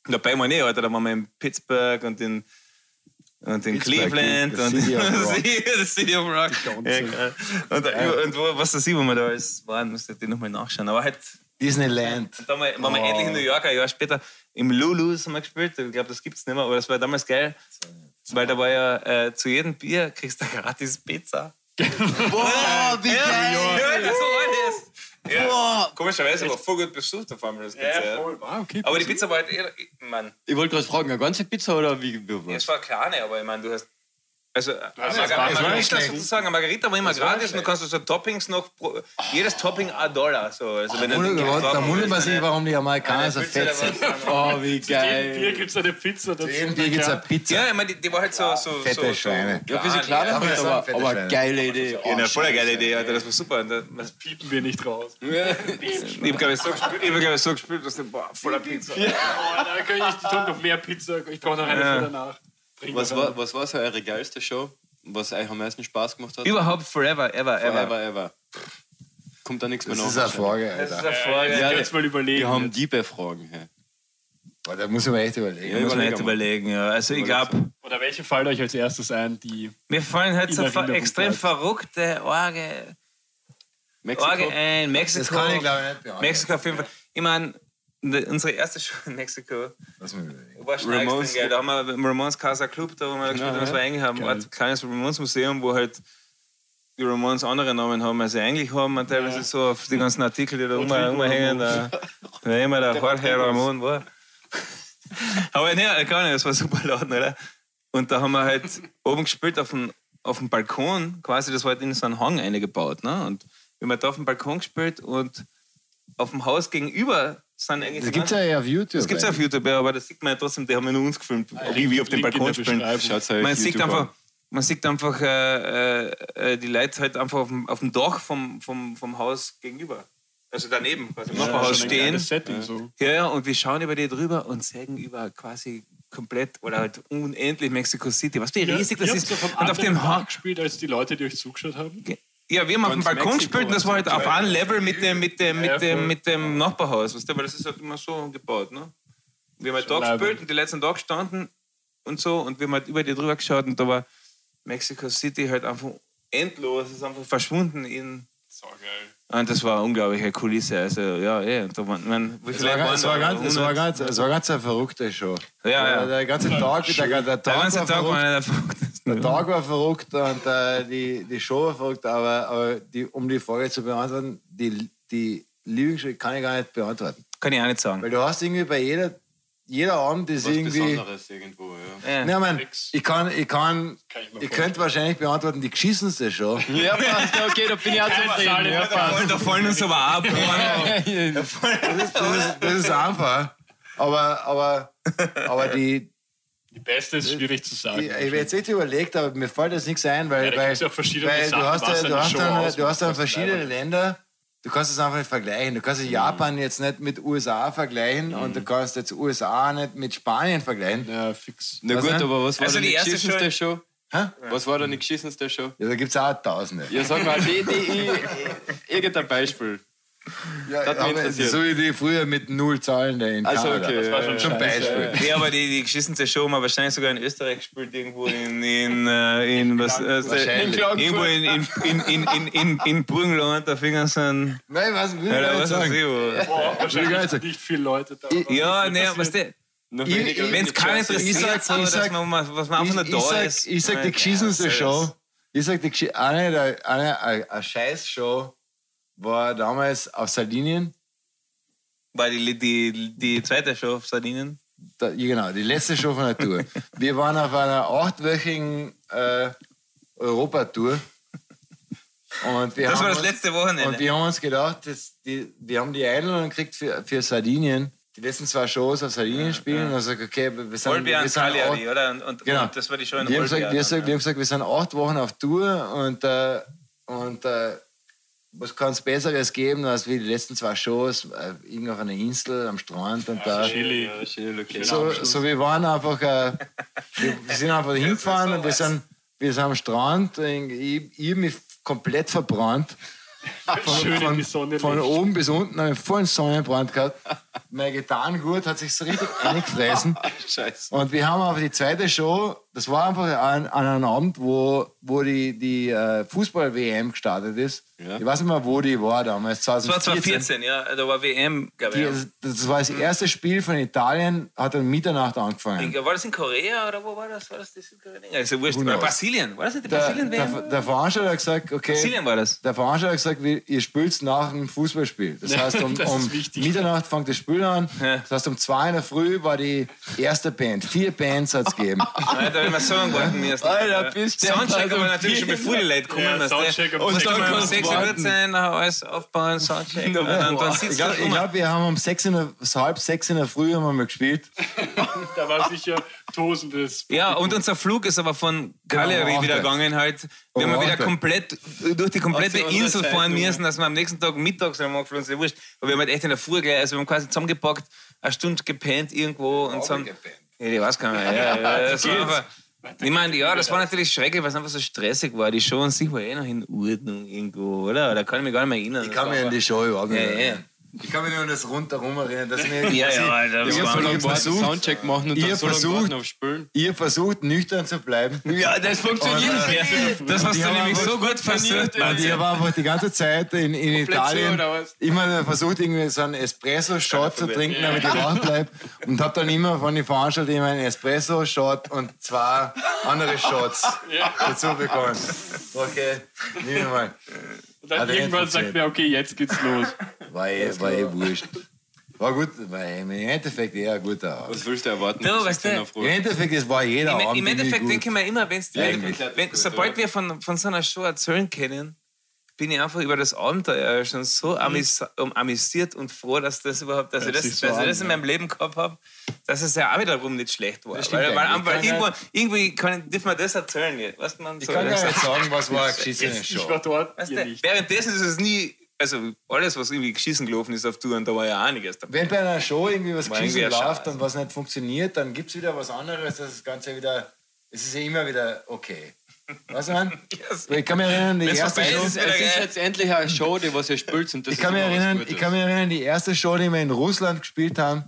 Und dabei mal nicht, Alter, da waren wir in Pittsburgh und in, und in Pittsburgh, Cleveland the und City of (laughs) Rock. the City of Rock. Ja, und, und wo, was da sieht, wo wir da alles waren, musst du dir nochmal nachschauen. Aber halt, Disneyland. und dann waren wir Oh. endlich in New York, ein Jahr später, im Lulu's haben wir gespielt. Ich glaube, das gibt's nicht mehr, aber das war damals geil. Weil da war ja äh, zu jedem Bier kriegst du gratis Pizza. Boah, wie Ja, geil! ja, so war das. Ja. Boah. Komischerweise war voll gut besucht auf einmal das Ganze. Ja, voll. Ah, okay. Aber die Pizza war halt eher, Mann, Ich wollte gerade fragen, eine ganze Pizza oder wie, wie ja, es war eine kleine, aber ich meine, du hast. Also, eine Margar- eine war nicht Margarita sozusagen, eine Margarita war immer gratis und du kannst so Toppings noch, pro, jedes Topping ein Dollar. So. Also, wenn du den Da wundert man sich, warum die Amerikaner so fett sind. Oh, wie Jedem Bier geil! gibt es eine Pizza dazu. Jedem Bier gibt es eine Pizza. Ja, ich meine, die, die war halt so. so Fette so, Schweine. Ja, ein bisschen kleiner, aber das aber, aber Schweine. geile Idee. Ja, eine voll scheiße. geile Idee, Alter, das war super. Und da- was- Piepen wir nicht raus. Ich habe, glaube ich, so gespielt, ich hab, glaub ich, so gespielt, dass du, boah, voller Pizza. Oh, da kann ich, ich noch mehr Pizza. Ich brauche noch eine Ja. für danach. Was war, was war so eure geilste Show? Was euch am meisten Spaß gemacht hat? Überhaupt forever, ever, ever. Ever, ever. Kommt da nichts mehr Das nach. ist eine. Frage, Das ist Alter. eine Frage. Ja, Ja, jetzt mal überlegen. Wir haben. Diebe Fragen. Hey. Boah, Da muss ich mir echt überlegen. Ja, muss man mal. überlegen, ja. Also ich glaube, Oder welche fallen euch als erstes ein, die. mir fallen halt so ver extrem verrückte Orge, Mexiko? Orge ein, Mexiko. Das kann ich, glaube ich, nicht beantworten. Mexiko auf jeden Fall. Ich meine, unsere erste Show in Mexiko war schon Ramones. geil. Da haben wir im Ramones Casa Club, da wo wir gespielt haben, das war eigentlich ein Art kleines Ramones Museum, wo halt die Ramones andere Namen haben, als sie eigentlich haben. Und teilweise so auf die ganzen Artikel, die da rumhängen, da, da immer der (laughs) Jorge Ramon war. (laughs) Aber ne, gar nicht, das war super laut, oder? Und da haben wir halt oben gespielt auf dem, auf dem Balkon, quasi, das war halt in so einen Hang eingebaut. Ne? Und wir haben halt da auf dem Balkon gespielt und auf dem Haus gegenüber sind eigentlich. Das gibt es ja auf YouTube. Das gibt es auf YouTube, ja, aber das sieht man ja trotzdem, die haben ja nur uns gefilmt, wie wir auf dem Balkon spielen. Man sieht einfach, an. man sieht einfach äh, äh, die Leute halt einfach auf dem, auf dem Dach vom, vom, vom Haus gegenüber. Also daneben, quasi im Ja, Nachbarhaus ein stehen. Setting, so. Ja, ja, und wir schauen über die drüber und sehen über quasi komplett oder halt unendlich Mexico City. Was wie riesig das Ihr ist. so Und auf dem Hang. gespielt, als die Leute, die euch zugeschaut haben. Ja, wir haben auf dem Balkon gespielt und das war halt auf einem Level mit dem, mit dem, mit dem, mit dem Nachbarhaus. Weißt du, weil das ist halt immer so gebaut. Ne? Wir haben halt da gespielt und die letzten Tag gestanden und so und wir haben halt über die drüber geschaut und da war Mexico City halt einfach endlos. Ist einfach verschwunden in. So geil. Und das war eine unglaubliche Kulisse. Also, ja, eh. Und da waren, man, wie Es war, es, war ganz, es, war 100? ganz, es war ganz eine verrückte Show. Ja, ja. Der ganze Tag, der, der, Der Tag, ganze war Tag war verrückt. der. Der Tag war verrückt und äh, die, die Show war verrückt, aber, aber die, um die Frage zu beantworten, die, die Lieblingsstrecke kann ich gar nicht beantworten. Kann ich auch nicht sagen. Weil du hast irgendwie bei jeder, jeder Abend ist Was irgendwie. Besonderes irgendwo, ja. Ja. Man, Nix. ich kann, ich kann, Kann ich ihr könnt wahrscheinlich beantworten, die geschissenste Show. (laughs) Ja, passt, ja, okay, da bin ich auch zufrieden. Ja, passt. Da fallen uns aber ab. Das ist, das ist einfach. Aber, aber, aber die, Die beste ist schwierig zu sagen. ich, ich habe jetzt echt überlegt, aber mir fällt jetzt nichts ein, weil, Ja, weil, weil du hast, ja, du, hast dann, du hast dann verschiedene. Länder, du kannst es einfach nicht vergleichen. Du kannst Japan jetzt nicht mit USA vergleichen und du kannst jetzt USA nicht mit Spanien vergleichen. Ja, fix. Na Was gut, denn? aber was war Also denn die erste geschissenste Show? Hä? Was war denn die geschissenste Show? Ja, da gibt es auch Tausende. Ja, sag mal, die, die, (laughs) die, irgendein Beispiel. Ja, Das aber so wie die früher mit null Zahlen in Also, okay. Das war schon Zum. Beispiel. Ja, aber die, die geschissenste Show haben wir wahrscheinlich sogar in Österreich gespielt, irgendwo in, in, äh, in was, äh, irgendwo in, in, in, in, in, in, in Burgenland, da fingen sie an. Nein, was will ich Ja, nicht was weiß sagen. ich. Boah, ich wahrscheinlich nicht sind nicht viele Leute da. Ich- Ja, nee, was der. Ich- ich- Wenn es keinen Churches. interessiert, Ich sag- so, ich dass sag- man, was man einfach nur Ich, da ich, sag, ist. ich sag die geschissenste. Show. Ich sag die eine, eine, eine, eine Scheiß-Show war damals auf Sardinien. War die, die, die zweite Show auf Sardinien? Da, ja, genau, die letzte Show von der Tour. (laughs) Wir waren auf einer achtwöchigen äh, Europatour. Und wir Das haben war das uns- letzte Wochenende. Und wir haben uns gedacht, dass die, wir haben die Einladung gekriegt für, für Sardinien. Die letzten zwei Shows auf Sardinien spielen. Und dann gesagt, okay, wir sind, Olbia wir und sind acht- Cagliari, oder? Und, und, Genau. und das war die Show in wir haben, gesagt, wir, dann, sagen, ja. wir haben gesagt, wir sind acht Wochen auf Tour und, äh, und äh, was kann es Besseres geben, als wie die letzten zwei Shows äh, irgendwo auf einer Insel am Strand und da. Chili. Ja, schöne Location. So, so wir waren einfach, äh, wir, wir sind einfach hingefahren und wir sind, wir sind am Strand. Ich, ich hab mich komplett verbrannt. (laughs) Schön in die Von, Sonne von liegt. oben bis unten habe ich vollen Sonnenbrand gehabt. Mein Gitarrengurt hat sich so richtig (laughs) eingefressen. Scheiße. Und wir haben aber die zweite Show, das war einfach an, an einem Abend, wo, wo die, die äh, Fußball-WM gestartet ist. Ja. Ich weiß nicht mehr, wo die war damals, Das war 2014. 2014, ja. Da war WM, glaube Die, ich. das war das erste Spiel von Italien, hat um Mitternacht angefangen. War das in Korea oder wo war das? War das die Südkorea? Ja, ist ja wurscht. Oder? Brasilien. War das nicht die Der, Brasilien-WM? der, der Veranstalter hat gesagt, okay, Brasilien war das. der Veranstalter hat gesagt, ihr spielt nach dem Fußballspiel. Das heißt, um, (laughs) Das um. Mitternacht fängt das Spiel an. Das heißt, um zwei in der Früh war die erste Band. Vier Bands hat es gegeben. (laughs) Haben wir Song warten müssen. Alter, bist du Soundcheck aber natürlich schon bevor die Leute kommen. Ja. Soundcheck und sechs dann Uhr um 6 Uhr sein, nachher alles aufbauen, Soundcheck. Und dann, dann Ich sitzt glaube, glaub, wir haben um sechs in der, halb sechs in der Früh haben wir mal gespielt. (laughs) Da war sicher tosendes. Ja, und unser Flug ist aber von Cagliari um wieder gegangen halt. Wir haben wieder acht. komplett durch die komplette Insel fahren müssen, dass wir am nächsten Tag mittags haben geflogen sind. Wurscht. Aber wir haben halt echt in der Früh gleich, also wir haben quasi zusammengepackt, eine Stunde gepennt irgendwo und so. Ja, ich weiß gar nicht. Ja, ja, das war einfach, ich meine, ja, das war natürlich schrecklich, weil es einfach so stressig war. Die Show an sich war eh noch in Ordnung irgendwo, oder? Da kann ich mich gar nicht mehr erinnern. Ich kann mich an die Show überhaupt nicht Ja, mehr ja. erinnern. Ich kann mich nur an das rundherum erinnern, dass mir (laughs) Ja, ja, Alter, das war hab warten, versucht- Soundcheck machen und ihr dann so lange versucht- warten auf Spülen. ihr versucht nüchtern zu bleiben. Ja, das funktioniert Und, äh, nicht. Das hast du nämlich so gut versucht. ich habe einfach die ganze Zeit in, in Italien immer versucht, irgendwie so einen Espresso-Shot zu trinken, damit ich wach bleibe. Und habe dann immer von den Veranstaltern immer einen Espresso-Shot und zwei andere Shots dazu bekommen. Okay, nehmen wir mal. Und dann Hat er irgendwann sagt erzählt. mir, okay, jetzt geht's (laughs) los. War eh, war eh wurscht. War gut, war im Endeffekt eher ein guter Abend. Was willst du erwarten? Du, weißt du. Im Endeffekt, es war jeder Im, Abend Im Endeffekt denke ich mir immer, wenn's, Eigentlich. wenn, wenn, sobald wir von, von so einer Show erzählen können, bin ich einfach über das Abenteuer schon so um, amüsiert und froh, dass das überhaupt, dass ich das, so dass ich das in ja. meinem Leben gehabt habe, dass es ja auch wiederum nicht schlecht war. Weil, weil, weil Ich irgendwo, kann irgendwie kann, dürfen wir das erzählen. Weißt, man, Ich so, kann gar nicht sagen, was war (laughs) eine geschissene Ich Show. war dort, weißt du, währenddessen ist es nie, also alles, was irgendwie geschissen gelaufen ist auf Touren, da war ja einiges dabei. Wenn bei einer Show irgendwie was War geschissen läuft und was nicht funktioniert, dann gibt es wieder was anderes, dass das Ganze wieder, es ist ja immer wieder okay. Weißt du, man? (laughs) Ich kann mich erinnern, die Wenn's erste Show, ist, Es ist jetzt endlich eine Show, die was ihr spielt und das ich kann, mich ist immer was erinnern, ich kann mich erinnern, die erste Show, die wir in Russland gespielt haben,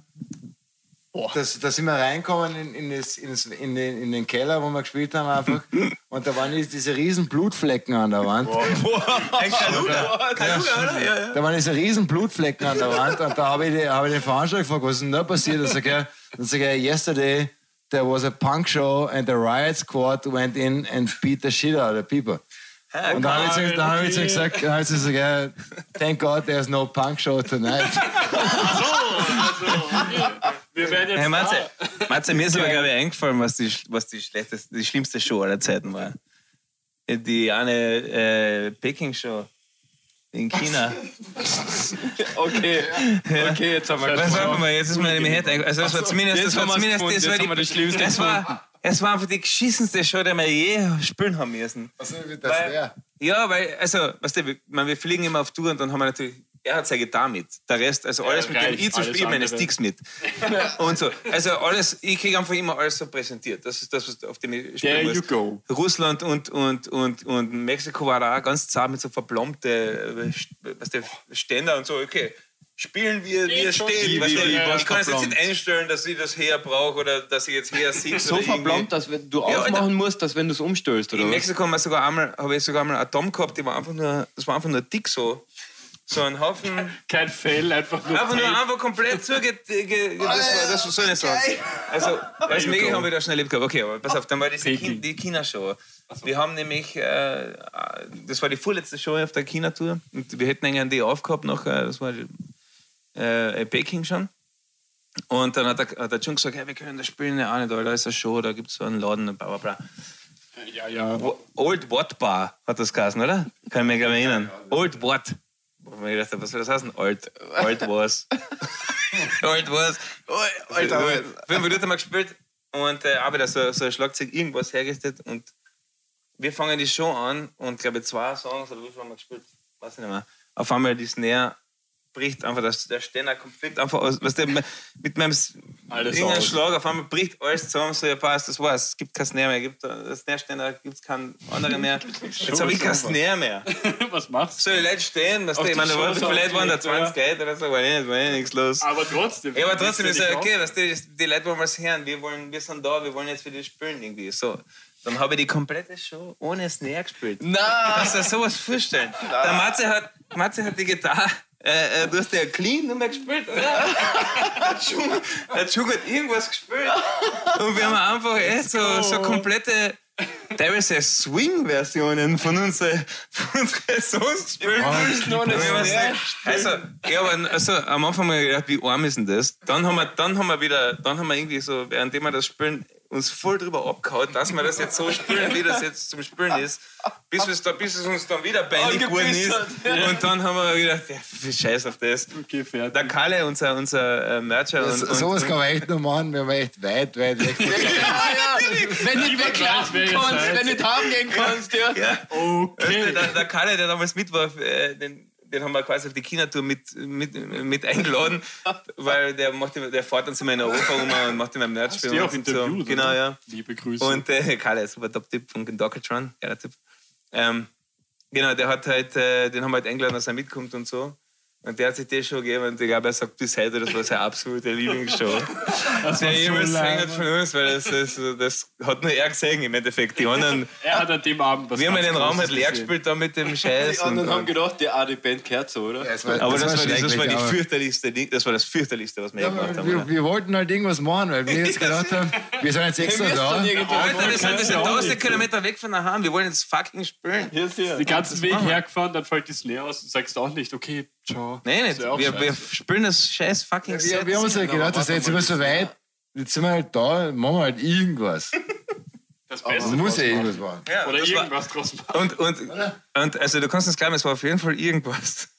das, da sind wir reingekommen in, in, das, in, das, in, den, in den Keller, wo wir gespielt haben einfach. (laughs) Und da waren die- diese riesen Blutflecken an der Wand. Ein Kalula, Kalula, oder? Ja, ja. Da waren diese riesen Blutflecken an der Wand und da habe ich, die- hab ich den Veranstalter gefragt, was ist denn da passiert? Dann sag er, dann sag er, yesterday there was a punk show and the riot squad went in and beat the shit out of people. Und dann habe ich, dann hab ich zu gesagt, dann hab ich zu gesagt, ja, thank God there's no punk show tonight. (laughs) Wir werden jetzt Hey, Matze, da. Matze, mir ist aber, glaube ich, eingefallen, was die, was die schlechteste, die schlimmste Show aller Zeiten war. Die eine äh, Peking-Show in China. (laughs) Okay, okay, jetzt haben wir Was mal, jetzt ist mir nicht eingefallen. Also, das war zumindest, jetzt das war zumindest, das jetzt war die, das Schlimmste das war, es war einfach die geschissenste Show, die wir je spielen haben müssen. Also, wie das Weil-. Ja, weil, also, weißt du, wir, wir fliegen immer auf Tour und dann haben wir natürlich er hat seine Gitarre mit. Der Rest, also alles mit dem ich zum alles Spielen, meine. Sticks mit. (laughs) Und so. Also alles, ich kriege einfach immer alles so präsentiert. Das ist das, was auf dem ich There spielen you muss. go. Russland und, und, und, und Mexiko war da auch ganz zart mit so verblombte St- weißt du, Ständer und so. Okay, spielen wir, wie es steht. wie- Weißt du, wie- wie- ich kann es jetzt nicht einstellen, dass ich das her brauche oder dass ich jetzt her sitze. So verblombt, dass wenn du Ja, aufmachen Alter. musst, dass wenn du es umstellst, oder In was? Mexiko haben wir sogar einmal, habe ich sogar einmal einen Atom gehabt, die war einfach nur, das war einfach nur dick so. So ein Haufen. Kein Fell, einfach nur. Einfach nur einfach komplett zuge... ge- ge- Das, war, das ich nicht sagen. Also, als Mega go. haben wir da schnell erlebt gehabt. Okay, aber pass auf, dann war diese. Kin die China-Show. Wir haben nämlich, äh, das war die vorletzte Show auf der China-Tour und wir hätten eigentlich einen Day aufgehabt noch, äh, das war äh, Peking schon. Und dann hat der, hat der Jung gesagt, hey, wir können das spielen, ja auch nicht, weil da ist eine Show, da gibt es so einen Laden und bla bla bla. Ja, ja. Old Watt Bar hat das geheißen, oder? Kann ich mich gar nicht erinnern. Old Watt. Wo ich mir gedacht habe, was soll das heißen? Old, old was. old was. Alter, fünf Minuten haben wir gespielt und äh, habe da so, so ein Schlagzeug irgendwas hergestellt und wir fangen die Show an und glaube zwei Songs oder wie viel haben wir gespielt? Weiß ich nicht mehr. Auf einmal die Snare bricht einfach, das, der Ständer komplett einfach aus. Weißt du, mit meinem irgendeinem. Schlag auf einmal bricht alles zusammen, so ja passt, das war's. Es gibt kein Snare mehr, gibt das Snare-Ständer, gibt es keinen anderen mehr. (laughs) Jetzt habe ich kein Snare mehr. (laughs) Was machst So die Leute stehen, du, ich die meine, da war- Shows vielleicht waren da aufgelegt, 20 Leute oder so, war eh, war eh nichts los. du? Aber trotzdem. Ja, aber trotzdem ist ja du okay, weißt du, die Leute wollen was hören, wir, wollen, wir sind da, wir wollen jetzt für die spielen irgendwie. So. Dann habe ich die komplette Show ohne Snare gespielt. Na, Kannst du dir sowas vorstellen? Der Matze hat, Matze hat die Gitarre, äh, äh, du hast ja clean nur mehr gespielt, oder? Der Dschung- Der Dschung hat irgendwas gespielt. Und wir haben einfach echt so, so komplette teilweise Swing-Versionen von unseren, von unseren Songs gespielt. nicht, Also, ja, aber also, am Anfang haben wir gedacht, wie arm ist denn das? Dann haben wir, dann haben wir wieder, dann haben wir irgendwie so, währenddem wir das spielen, uns voll drüber abgehauen, dass wir das jetzt so spielen, wie das jetzt zum Spielen ist, bis, es da, bis es uns dann wieder peinlich geworden ist. Und dann haben wir gedacht, ja, wie scheiß auf das. Okay, fertig. Der Kalle, unser, unser äh, Mercher und, So, und, sowas und, kann man echt noch machen, wenn man echt weit, weit weg ist. Ja, ja. Wenn nicht weglaufen kannst, wenn nicht haben gehen kannst, ja. ja. Du, Okay. der, der Kalle, der damals mit war, äh, den, den haben wir quasi auf die China-Tour mit, mit, mit eingeladen, (laughs) weil der, macht, immer- der fährt dann zu mir in Europa um und macht immer Merch Hast du die auch so. Genau, ja. Liebe Grüße. Und äh, Kalle, super Top-Tipp von Dockatron, geiler Tipp. Ähm, genau, der hat halt, äh, den haben wir halt eingeladen, dass er mitkommt und so. Und der hat sich die Show gegeben und ich glaube, er sagt bis heute, das war seine absolute Lieblingsshow. (laughs) das der war so jemals gesehen hat von uns, weil das, das, das hat nur er gesehen im Endeffekt. Die anderen, (laughs) Er hat an dem Abend was wir haben den Raum halt leer gesehen. gespielt da mit dem Scheiß. Die anderen und, haben gedacht, die, ah, die Band gehört so, oder? Das war, aber das, war, das, war schrecklich, die fürchterlichste, das war das fürchterlichste, was wir Ja, gemacht haben. wir, wir wollten halt irgendwas machen, weil wir jetzt (laughs) gedacht haben, wir sind jetzt extra da. Alter, wir sind, wir sind auch tausende nicht. Kilometer weg von daheim. Wir wollen jetzt fucking spielen. Den ganzen Weg hergefahren, dann fällt die Snare aus und sagst auch nicht, okay, ciao. Das nicht. Wir, wir spielen das scheiß fucking Wir, Set. wir haben uns halt gedacht, das ist jetzt immer so weit, jetzt sind wir halt da, machen wir halt irgendwas. (laughs) das Beste Man muss ja irgendwas machen. Ja, Oder das war- irgendwas draus machen. Und, und, und also du kannst uns glauben, es war auf jeden Fall irgendwas. (laughs)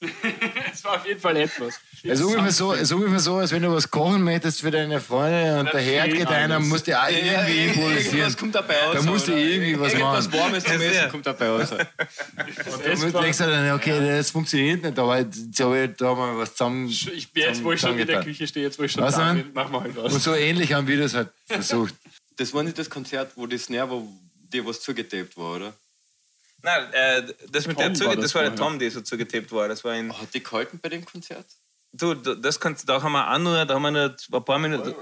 Es war auf jeden Fall etwas. Es ist ungefähr so, es ist ungefähr so, als wenn du was kochen möchtest für deine Freunde und der Herd geht einer, alles. musst du auch irgendwie improvisieren. Irgendwas kommt dabei raus. Da musst du irgendwie was Irgendwas machen. Warmes zum Ja. Essen kommt dabei raus. (laughs) Du denkst du dann, okay, das funktioniert nicht, aber jetzt habe ich da mal was zusammen. Ich, jetzt, wo ich schon in der. Küche stehe, jetzt wo ich schon Was da bin, machen wir halt was. Und so ähnlich haben wir das halt versucht. Das war nicht das Konzert, wo die Snare war, dir was zugetaped war, oder? Nein, äh, das mit Tom der Zuge, war das, das war der. Tom, der so zugetaped war. Das war ein, Hat die gehalten bei dem Konzert? du, das kannst, da haben wir auch nur, da haben wir nur ein paar Minuten.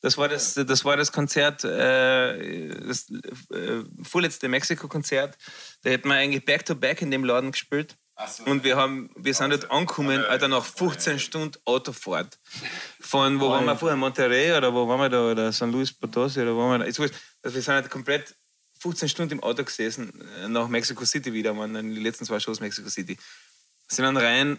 Das war das, das, war das Konzert, äh, das äh, vorletzte Mexiko-Konzert. Da hätten wir eigentlich back-to-back in dem Laden gespielt. Und wir, haben, wir sind dort angekommen, Alter, nach 15 Stunden Autofahrt. Von, wo waren wir vorher? Monterrey oder wo waren wir da? Oder San Luis Potosi oder wo waren wir da? Ist wurscht. Also wir sind halt komplett 15 Stunden im Auto gesessen, äh, nach Mexico City wieder, dann die letzten zwei Shows Mexico City. Sind dann rein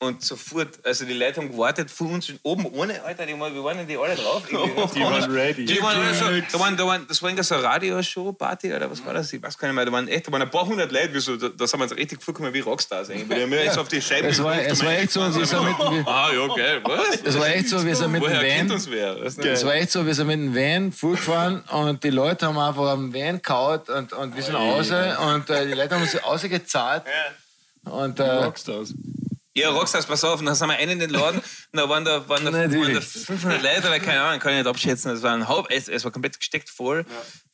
und sofort, also die Leute haben gewartet vor uns oben ohne, Alter, die, waren- wir waren die alle drauf. (laughs) Die waren ready. Die waren alle so, da waren, da waren, das war irgendwie so eine Radioshow-Party oder was war das? Ich weiß gar nicht mehr. Da waren echt, da waren ein paar hundert Leute, wie so, da, da sind wir uns richtig vorgekommen wie Rockstars eigentlich. Die haben mir jetzt auf die Scheibe Es war, es war echt so, wir sind mit, wir, (laughs) Ah, ja, geil, was? es war echt so, wir sind mit dem Van. uns wer? Es war echt so, wir sind mit dem Van vorgefahren und die Leute haben einfach am Van kaut und, und wir sind raus und äh, die Leute haben uns rausgezahlt. Und äh, Rockstars. Ja, Rockstars, pass auf. Und dann sind wir einen in den Laden und (laughs) da waren da, waren da, waren da 500 Leute oder keine Ahnung, kann ich nicht abschätzen. Es war, ein Haupt, es, es war komplett gesteckt voll.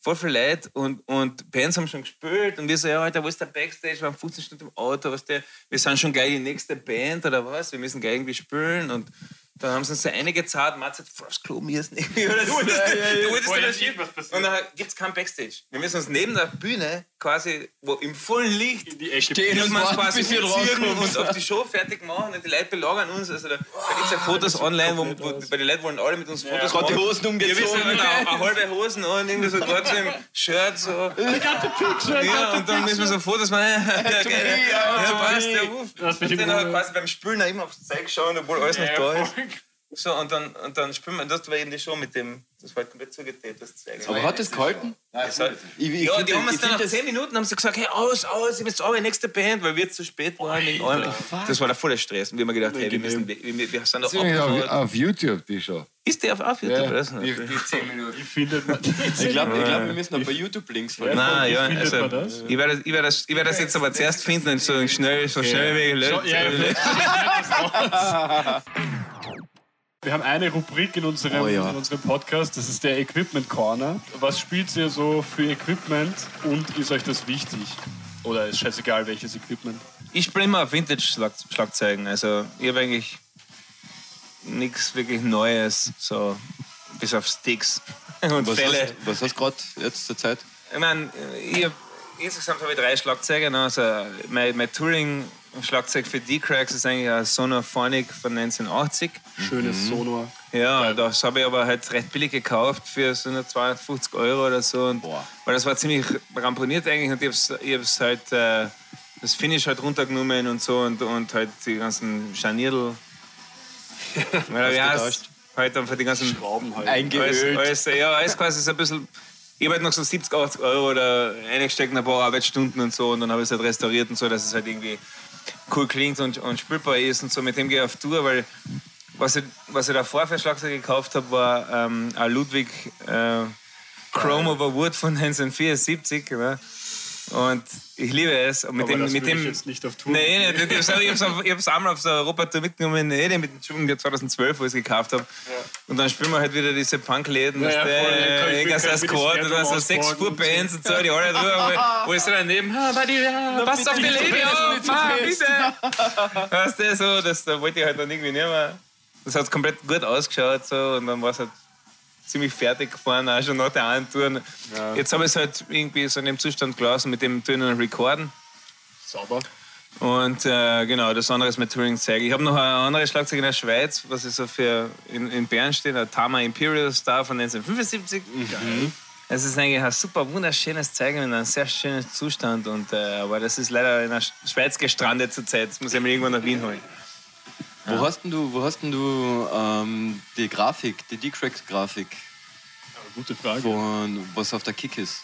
Voll viele Leute und, und Bands haben schon gespielt und wir so, ja, Alter, wo ist der Backstage? Wir haben 15 Stunden im Auto, was der, wir sind schon gleich die nächste Band oder was? Wir müssen gleich irgendwie spielen und dann haben sie uns so einige zahlt, Mats hat aufs Klo müssen. irgendwie, Oder du wolltest, ist irgendwas passiert. Und dann gibt es kein Backstage. Wir müssen uns neben der Bühne quasi, wo im vollen Licht In die Ecke. Stehen und wir uns quasi umziehen und auf die Show fertig machen und die Leute belagern uns. Also da, da gibt es ja Fotos online, wo, wo, bei den Leuten wollen alle mit uns Fotos die machen. Hosen Ja, wir umgezogen. halt auch, auch halbe Hosen an, irgendwie so gerade so im Shirt so. Ja, und dann müssen wir so Fotos machen. Ja, geil. Ja, passt, der Ruf. Und dann gut. quasi beim Spülen immer aufs Zeug schauen, obwohl alles noch Ja, da ist. So, und dann, und dann spüren wir, das war eben die Show mit dem, das war halt komplett zugetaped, das Zeug. Aber hat das gehalten? Das hat- Ich, ich ja, die das- haben uns ich dann nach das- 10 Minuten haben sie gesagt, hey, aus, aus, ihr müsst auch nächste Band, weil wir zu spät waren. wegen allem. Das war der volle Stress. Und wir haben mir gedacht, hey, wir, müssen, wir, wir wir sind doch auf, auf YouTube, die Show. Ist der auf, auf YouTube? Ja, die, die 10 Minuten. Wie findet man (laughs) Ich glaube, ich glaub, wir müssen noch bei YouTube Links folgen. Nein, ja, also, das? ich werde ich werd das, ich werd das jetzt aber zuerst finden und so schnell, so schnell wie möglich. ja, (laughs) ja, (laughs) Wir haben eine Rubrik in unserem, Oh ja. in unserem Podcast, das ist der Equipment Corner. Was spielt ihr so für Equipment und ist euch das wichtig? Oder ist scheißegal, welches Equipment? Ich spiele immer auf Vintage-Schlagzeugen. Also ich habe eigentlich nichts wirklich Neues, so bis auf Sticks (laughs) und Was Fälle. hast, was hast du gerade jetzt zur Zeit? Ich meine, ich hab, insgesamt habe ich drei Schlagzeuge. ne? Also mein, mein Touring-Schlagzeug für D-Cracks ist eigentlich ein Sonophonic von 1980. Schönes Sonor. Ja, das habe ich aber halt recht billig gekauft für so nur 250 Euro oder so. Und, Boah. weil das war ziemlich ramponiert eigentlich und ich habe es halt, äh, das Finish halt runtergenommen und so und, und halt die ganzen Scharnierl. (laughs) Weil, wie heißt, halt einfach die ganzen Schrauben halt. alles, Eingeölt. alles, ja, alles quasi so ein bisschen. Ich habe halt noch so 70, 80 Euro oder eingesteckt, ein paar Arbeitsstunden und so und dann habe ich es halt restauriert und so, dass es halt irgendwie cool klingt und, und spielbar ist und so. Mit dem gehe ich auf Tour, weil was ich, was ich davor für Schlagzeug gekauft habe, war ähm, ein Ludwig äh, Chrome Over Wood von (laughs) 1974. Ne? Und ich liebe es. Und mit Aber dem, das mit dem jetzt nicht auf Tour Nee, nee, ich habe es einmal auf so einer Europatour mitgenommen, nee, den mit dem Dschungel 2012, wo ich es gekauft habe. Und dann spielen wir halt wieder diese Punk-Läden, Ja, ja, ja, der irgendwas als das oder so sechs Fuhrbands und so, die alle drüber, wo, wo ich so daneben, ja, passt auf die Lady auf, bitte. Weißt du, so, das da wollte ich halt dann irgendwie nicht mehr. Das hat komplett gut ausgeschaut so, und dann war es halt ziemlich fertig gefahren, auch schon nach der einen Tour. Und Jetzt habe ich es halt irgendwie so in dem Zustand gelassen mit dem tönen Recorden. Sauber. Und äh, genau, das andere ist mit Touring zeige. Ich habe noch ein anderes Schlagzeug in der Schweiz, was ist so für in, in Bern steht, ein Tama Imperial Star von 1975. Es ist eigentlich ein super wunderschönes Zeug in einem sehr schönen Zustand. Und, äh, aber das ist leider in der Sch- Schweiz gestrandet zurzeit. Das muss ich mir irgendwann nach Wien holen. Wo hast denn du, wo hast denn du ähm, die Grafik, die D-Cracks-Grafik Gute Frage. von was auf der Kick ist?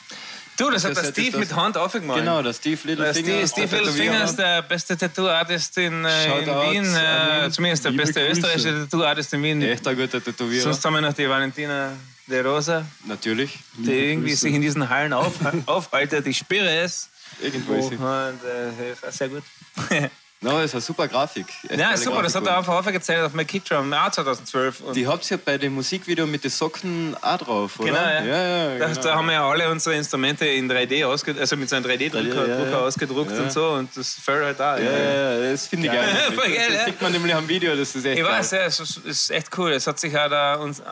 Du, das hat Das der ist Steve das- mit Hand aufgemalt. Genau, der Steve Der Littlefinger. Steve, Steve der Littlefinger ist der beste Tattoo-Artist in, äh, in Wien. Äh, zumindest der Liebe beste Grüße. österreichische Tattoo-Artist in Wien. Echt ein guter Tätowierer. Sonst haben wir noch die Valentina de Rosa. Natürlich. die irgendwie sich in diesen Hallen auf, (laughs) aufhaltet. Ich spüre es. Irgendwo ist sie. Und äh, sehr gut. (laughs) No, ist eine super Grafik. Echt ja, super, das hat Grafik. er einfach aufgezeigt auf mein Kickdrum, auch 2012. Und Die habt ihr ja bei dem Musikvideo mit den Socken auch drauf, oder? Genau, ja. ja, ja da, genau. da haben wir ja alle unsere Instrumente in 3D ausgedruckt, also mit so einem 3D-Drucker Ja, ja, ja. ausgedruckt und so. Und das fällt halt da. Ja, ja, ja, das finde ich geil. (laughs) Voll geil, das sieht man nämlich am Video, das ist echt Ich geil. weiß, ja, es ist, es echt cool. Es hat sich auch da uns, äh,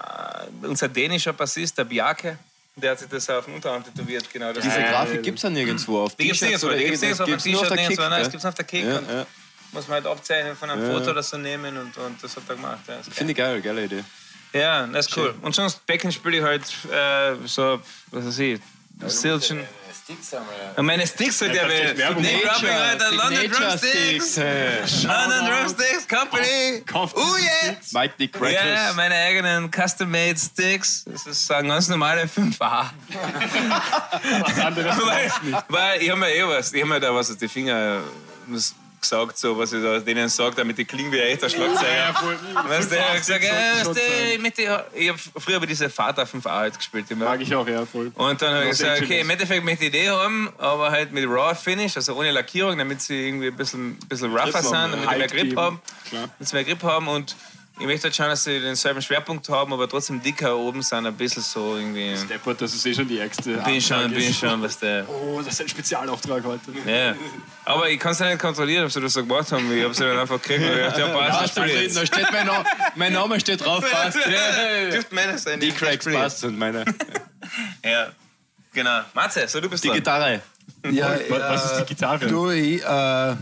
unser dänischer Bassist, der Bjarke, der hat sich das auf den Unterarm tätowiert. Genau, Diese Grafik gibt es ja nirgendwo auf Die gibt es nirgendwo, die gibt es nirgendwo auf dem der Kick. nein, ja. gibt es auf der Kick. Ja, ja. muss man halt abzeichnen von einem Ja. Foto oder so nehmen und, und das hat er gemacht. Ja, Finde ich geil, geile Idee. Ja, das ist cool. Und sonst Becken spiele ich halt äh, so, was weiß ich, meine Sticks halt ja, kannst du echt Werbung Name machen. Dropping, Alter, London Drumsticks. London Drumsticks Company. Oh yeah. Mike Dick Ja, ja, Crackers. meine eigenen Custom-Made Sticks. Das ist ein ganz normale 5A. Was anderes (laughs) weil, weil ich habe mir eh was, ich habe mir da was aus den Finger, gesagt, so, was ich da denen sage, damit die klingen wie ein echter Schlagzeuger. Weißt du, ich hab gesagt, ja, weißt du, ich, möchte- ich habe früher bei dieser Fahrt auf 5A halt gespielt. Immer. Mag ich auch, ja, voll. Und dann habe ich gesagt, okay, im Endeffekt möchte ich die haben, aber halt mit Raw Finish, also ohne Lackierung, damit sie irgendwie ein bisschen, bisschen rougher sind, damit ja. sie mehr Grip haben. Damit sie mehr Grip haben und ich möchte halt schauen, dass sie denselben Schwerpunkt haben, aber trotzdem dicker oben sind, ein bisschen so irgendwie. Deppert, das ist eh schon die ärgste. Bin ich schon, bin ich schon, was der. Oh, das ist ein Spezialauftrag heute. Ja. Aber ich kann es ja nicht kontrollieren, ob sie das so gemacht haben. Ich habe sie dann einfach gekriegt und ich dachte, ja, passt, ich spiele jetzt. Da steht mein, Name, mein Name steht drauf, passt. Dürfte meiner sein. Die ich Cracks passt und meine. Ja, genau. Matze, so du bist Die dran. Gitarre. Ja, Was ist die äh, Gitarre? Du, ich, äh,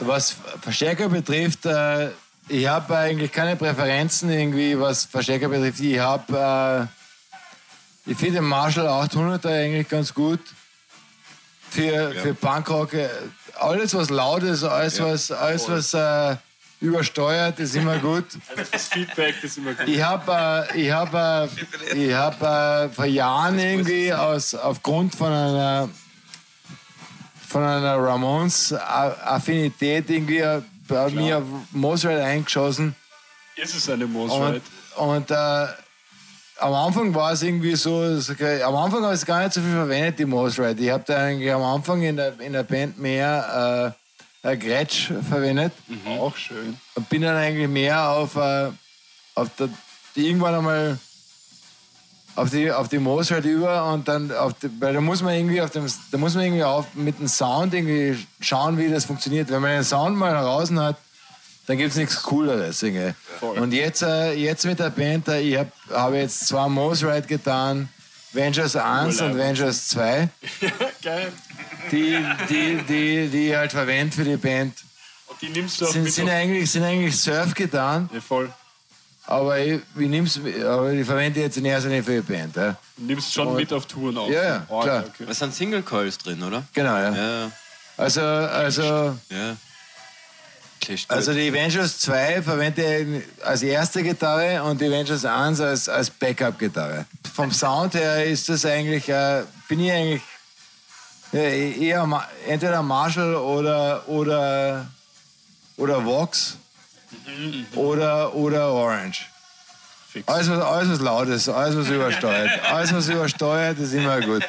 was Verstärker betrifft, äh, ich habe eigentlich keine Präferenzen irgendwie, was Verstärker betrifft. Ich habe, äh, ich finde den Marshall 800er eigentlich ganz gut für, für Punkrock. äh, Alles was laut ist, alles was, alles was äh, übersteuert, ist immer gut. (laughs) Das Feedback ist immer gut. Ich habe äh, ich hab, äh, ich hab, äh, vor Jahren irgendwie aus, aufgrund von einer, von einer Ramones-Affinität irgendwie äh, bei mir auf Mosrite eingeschossen. Ist es eine Moss, Und, und äh, am Anfang war es irgendwie so, ich- am Anfang habe ich es gar nicht so viel verwendet, die Mosrite. Ich habe da eigentlich am Anfang in der, in der Band mehr äh, ein Gretsch verwendet Auch schön. und bin dann eigentlich mehr auf, äh, auf der, irgendwann einmal auf die, auf die Moos halt über und dann auf die, weil da muss man irgendwie auf dem, da muss man irgendwie auf, mit dem Sound irgendwie schauen, wie das funktioniert. Wenn man den Sound mal draußen hat, dann gibt es nichts Cooleres. Irgendwie. Und jetzt, äh, jetzt mit der Band, äh, ich habe hab jetzt zwei Moos Ride getan, Vengers 1 und Vengers 2, (laughs) Geil. die, die, die, die ich halt verwende für die Band. Und die nimmst du auch Sind, mit sind, auf- eigentlich, sind eigentlich Surf getan. Ja, voll. Aber ich, ich, nimm's, aber ich verwende jetzt in erster Linie für die Band. Ja? Du nimmst schon mit auf Touren auf. Ja, ja, Oh, klar. Okay. Da sind Single Coils drin, oder? Genau, ja. Ja, Also, also, ja. Also die Avengers 2 verwende ich als erste Gitarre und die Avengers 1 als, als Backup-Gitarre. Vom Sound her ist das eigentlich, äh, bin ich eigentlich ja, eher entweder Marshall oder, oder, oder Vox oder, oder Orange. Fix. Alles was, alles, was laut ist, alles, was übersteuert. Alles, was übersteuert, ist immer gut.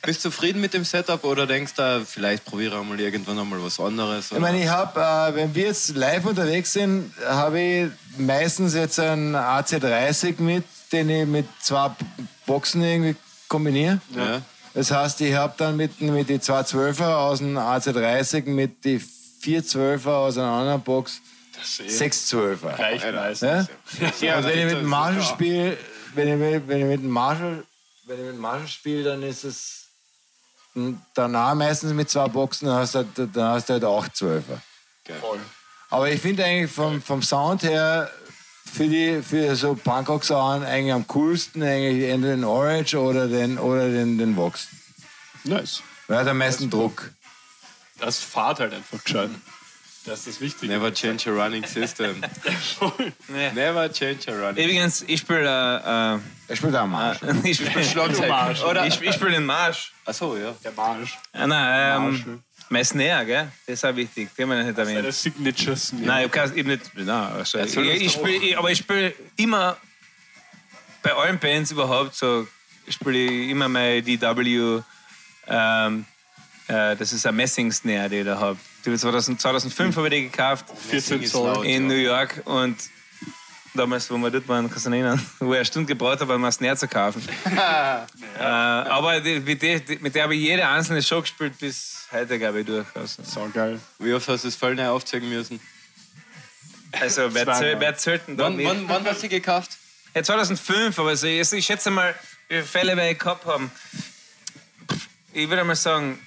Bist du zufrieden mit dem Setup oder denkst du, vielleicht probiere ich mal irgendwann einmal was anderes? Ich meine, ich habe, äh, wenn wir jetzt live unterwegs sind, habe ich meistens jetzt einen AC30 mit, den ich mit zwei Boxen irgendwie kombiniere. ja. Das heißt, ich habe dann mit, mit die 212er aus dem AC30 mit die 412er aus einer anderen Box Das ist eh 612er. gleich meistens. Ja? Und wenn ich mit dem Marshall spiele, wenn mit- wenn ich mit dem Marshall, wenn ich mit dem Marshall spiele, dann ist es danach meistens mit zwei Boxen, dann hast du, halt- dann hast du halt auch 12er. Voll. Aber ich finde eigentlich vom, vom Sound her für, die, für so Punkrock-Sachen eigentlich am coolsten eigentlich entweder den Orange oder den, oder den, den Vox. Nice. Weil er hat am meisten Druck. Das fahrt halt einfach gescheit. Das ist das Wichtige. Never change a running system. (laughs) Never change a running Übrigens, ich spiele äh, Er spielt auch am Arsch. äh, (laughs) ich spiele Marsch. Oder ich, ich spiele den Marsch. Achso, ja. Der Marsch. Ah, nein, Marsch. ähm, mein Snare, gell? Das ist auch wichtig. Den haben wir nicht erwähnt. Deine Signatures. Nein, ich habe nicht. Nein, also, ich, das ich spiel, ich, aber ich spiele immer bei allen Bands überhaupt so. Ich spiele immer mein DW. Ähm, äh, das ist ein Messing-Snare, den ich da habe. 2000, 2005 habe ich die gekauft 14 ist Zoll. in New York und damals, wo wir dort waren, kannst du dich erinnern, (laughs) wo ich eine Stunde gebraucht habe, um ein Snare zu kaufen. (laughs) äh, aber die, mit, der, mit der habe ich jede einzelne Show gespielt bis heute, glaube ich, durch. Also, So geil. Wie oft hast du das voll neu aufzeigen müssen? also wer, zählt, wer zählt denn da Wann, wann, wann hast du die gekauft? Ja, 2005, aber so, ich, ich schätze mal, wie viele Fälle wir gehabt haben. Ich würde mal sagen,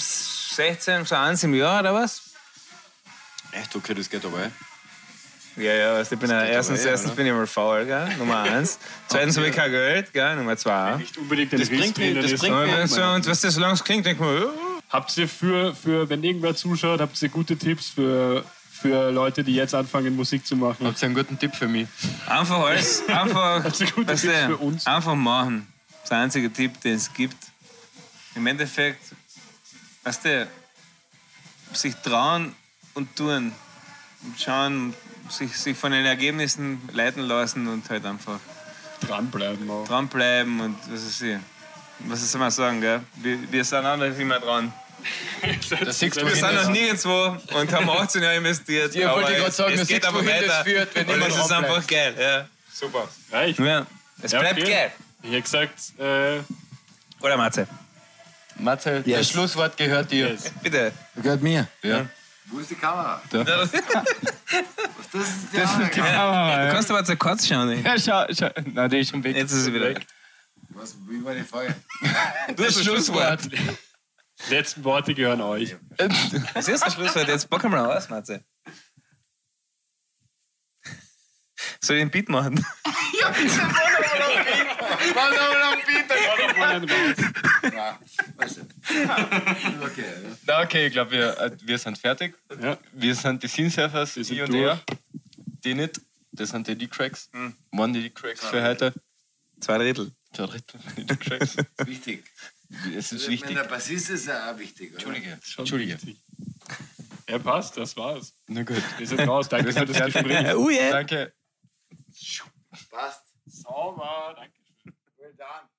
16, so eins im Jahr oder was? Echt, okay, das geht eh. Ja, ja, also ich bin ja, erstens, aber eh, erstens oder? bin ich mal faul, gell? Nummer (laughs) eins. Zweitens habe ich kein Geld, gell? Nummer zwei. Nicht unbedingt den Das bringt Riss mich- drinnen das ist. bringt wenn so, und was das so lange klingt, ich mir, ja, Habt ihr für, für, wenn irgendwer zuschaut, habt ihr gute Tipps für, für Leute, die jetzt anfangen, Musik zu machen? Habt ihr einen guten Tipp für mich? einfach alles, (laughs) einfach, Das ist ein guter weißt Tipp du, für uns. einfach machen. Das ist der einzige Tipp, den es gibt. Im Endeffekt, weißt du, sich trauen und tun. Und schauen, sich, sich von den Ergebnissen leiten lassen und halt einfach Dranbleiben auch. dranbleiben und was ist ich. Was soll man sagen, gell? Wir, wir sind auch noch immer dran. (laughs) Das du Wir sind noch nirgendwo und haben 18 Jahre investiert. Ja, wollte gerade es- sagen, es geht aber das weiter. führt, wenn und es ist einfach geil. Ja, super. Reicht. Ja, es Ja, bleibt okay. geil. Ich hätte gesagt, äh, Oder Matze? Matze, das Yes. Schlusswort gehört dir. yes. Bitte. Das gehört mir. Wo ist die Kamera? Ja. Das ist die Das ist die Kamera. Du kannst aber zu kurz schauen. ey. Ja, schau, schau. Na, der ist schon weg. Jetzt ist sie wieder weg. Was, wie war die Frage? Du (laughs) hast das Schlusswort. Die letzten Worte gehören euch. Was ist das Schlusswort? Jetzt packen wir aus, Matze. Soll ich den Beat machen? (laughs) Okay. Na, okay, ich glaube, wir, äh, wir sind fertig. Ja. Wir sind die Scene Surfers, Wir sind I und durch. er. Die nicht. Das sind die D-Cracks. Waren die D-Cracks für heute? Zwei Drittel. Zwei Drittel den D-Cracks. (laughs) Wichtig. Es ist Wenn wichtig. der Bassist ist, ja auch wichtig. Oder? Entschuldige. Entschuldige. Ja, passt, das war's. Na gut. Wir sind raus. Danke für das (laughs) Gespräch. (laughs) Oh yeah. Danke. Passt. Sauber, danke. Don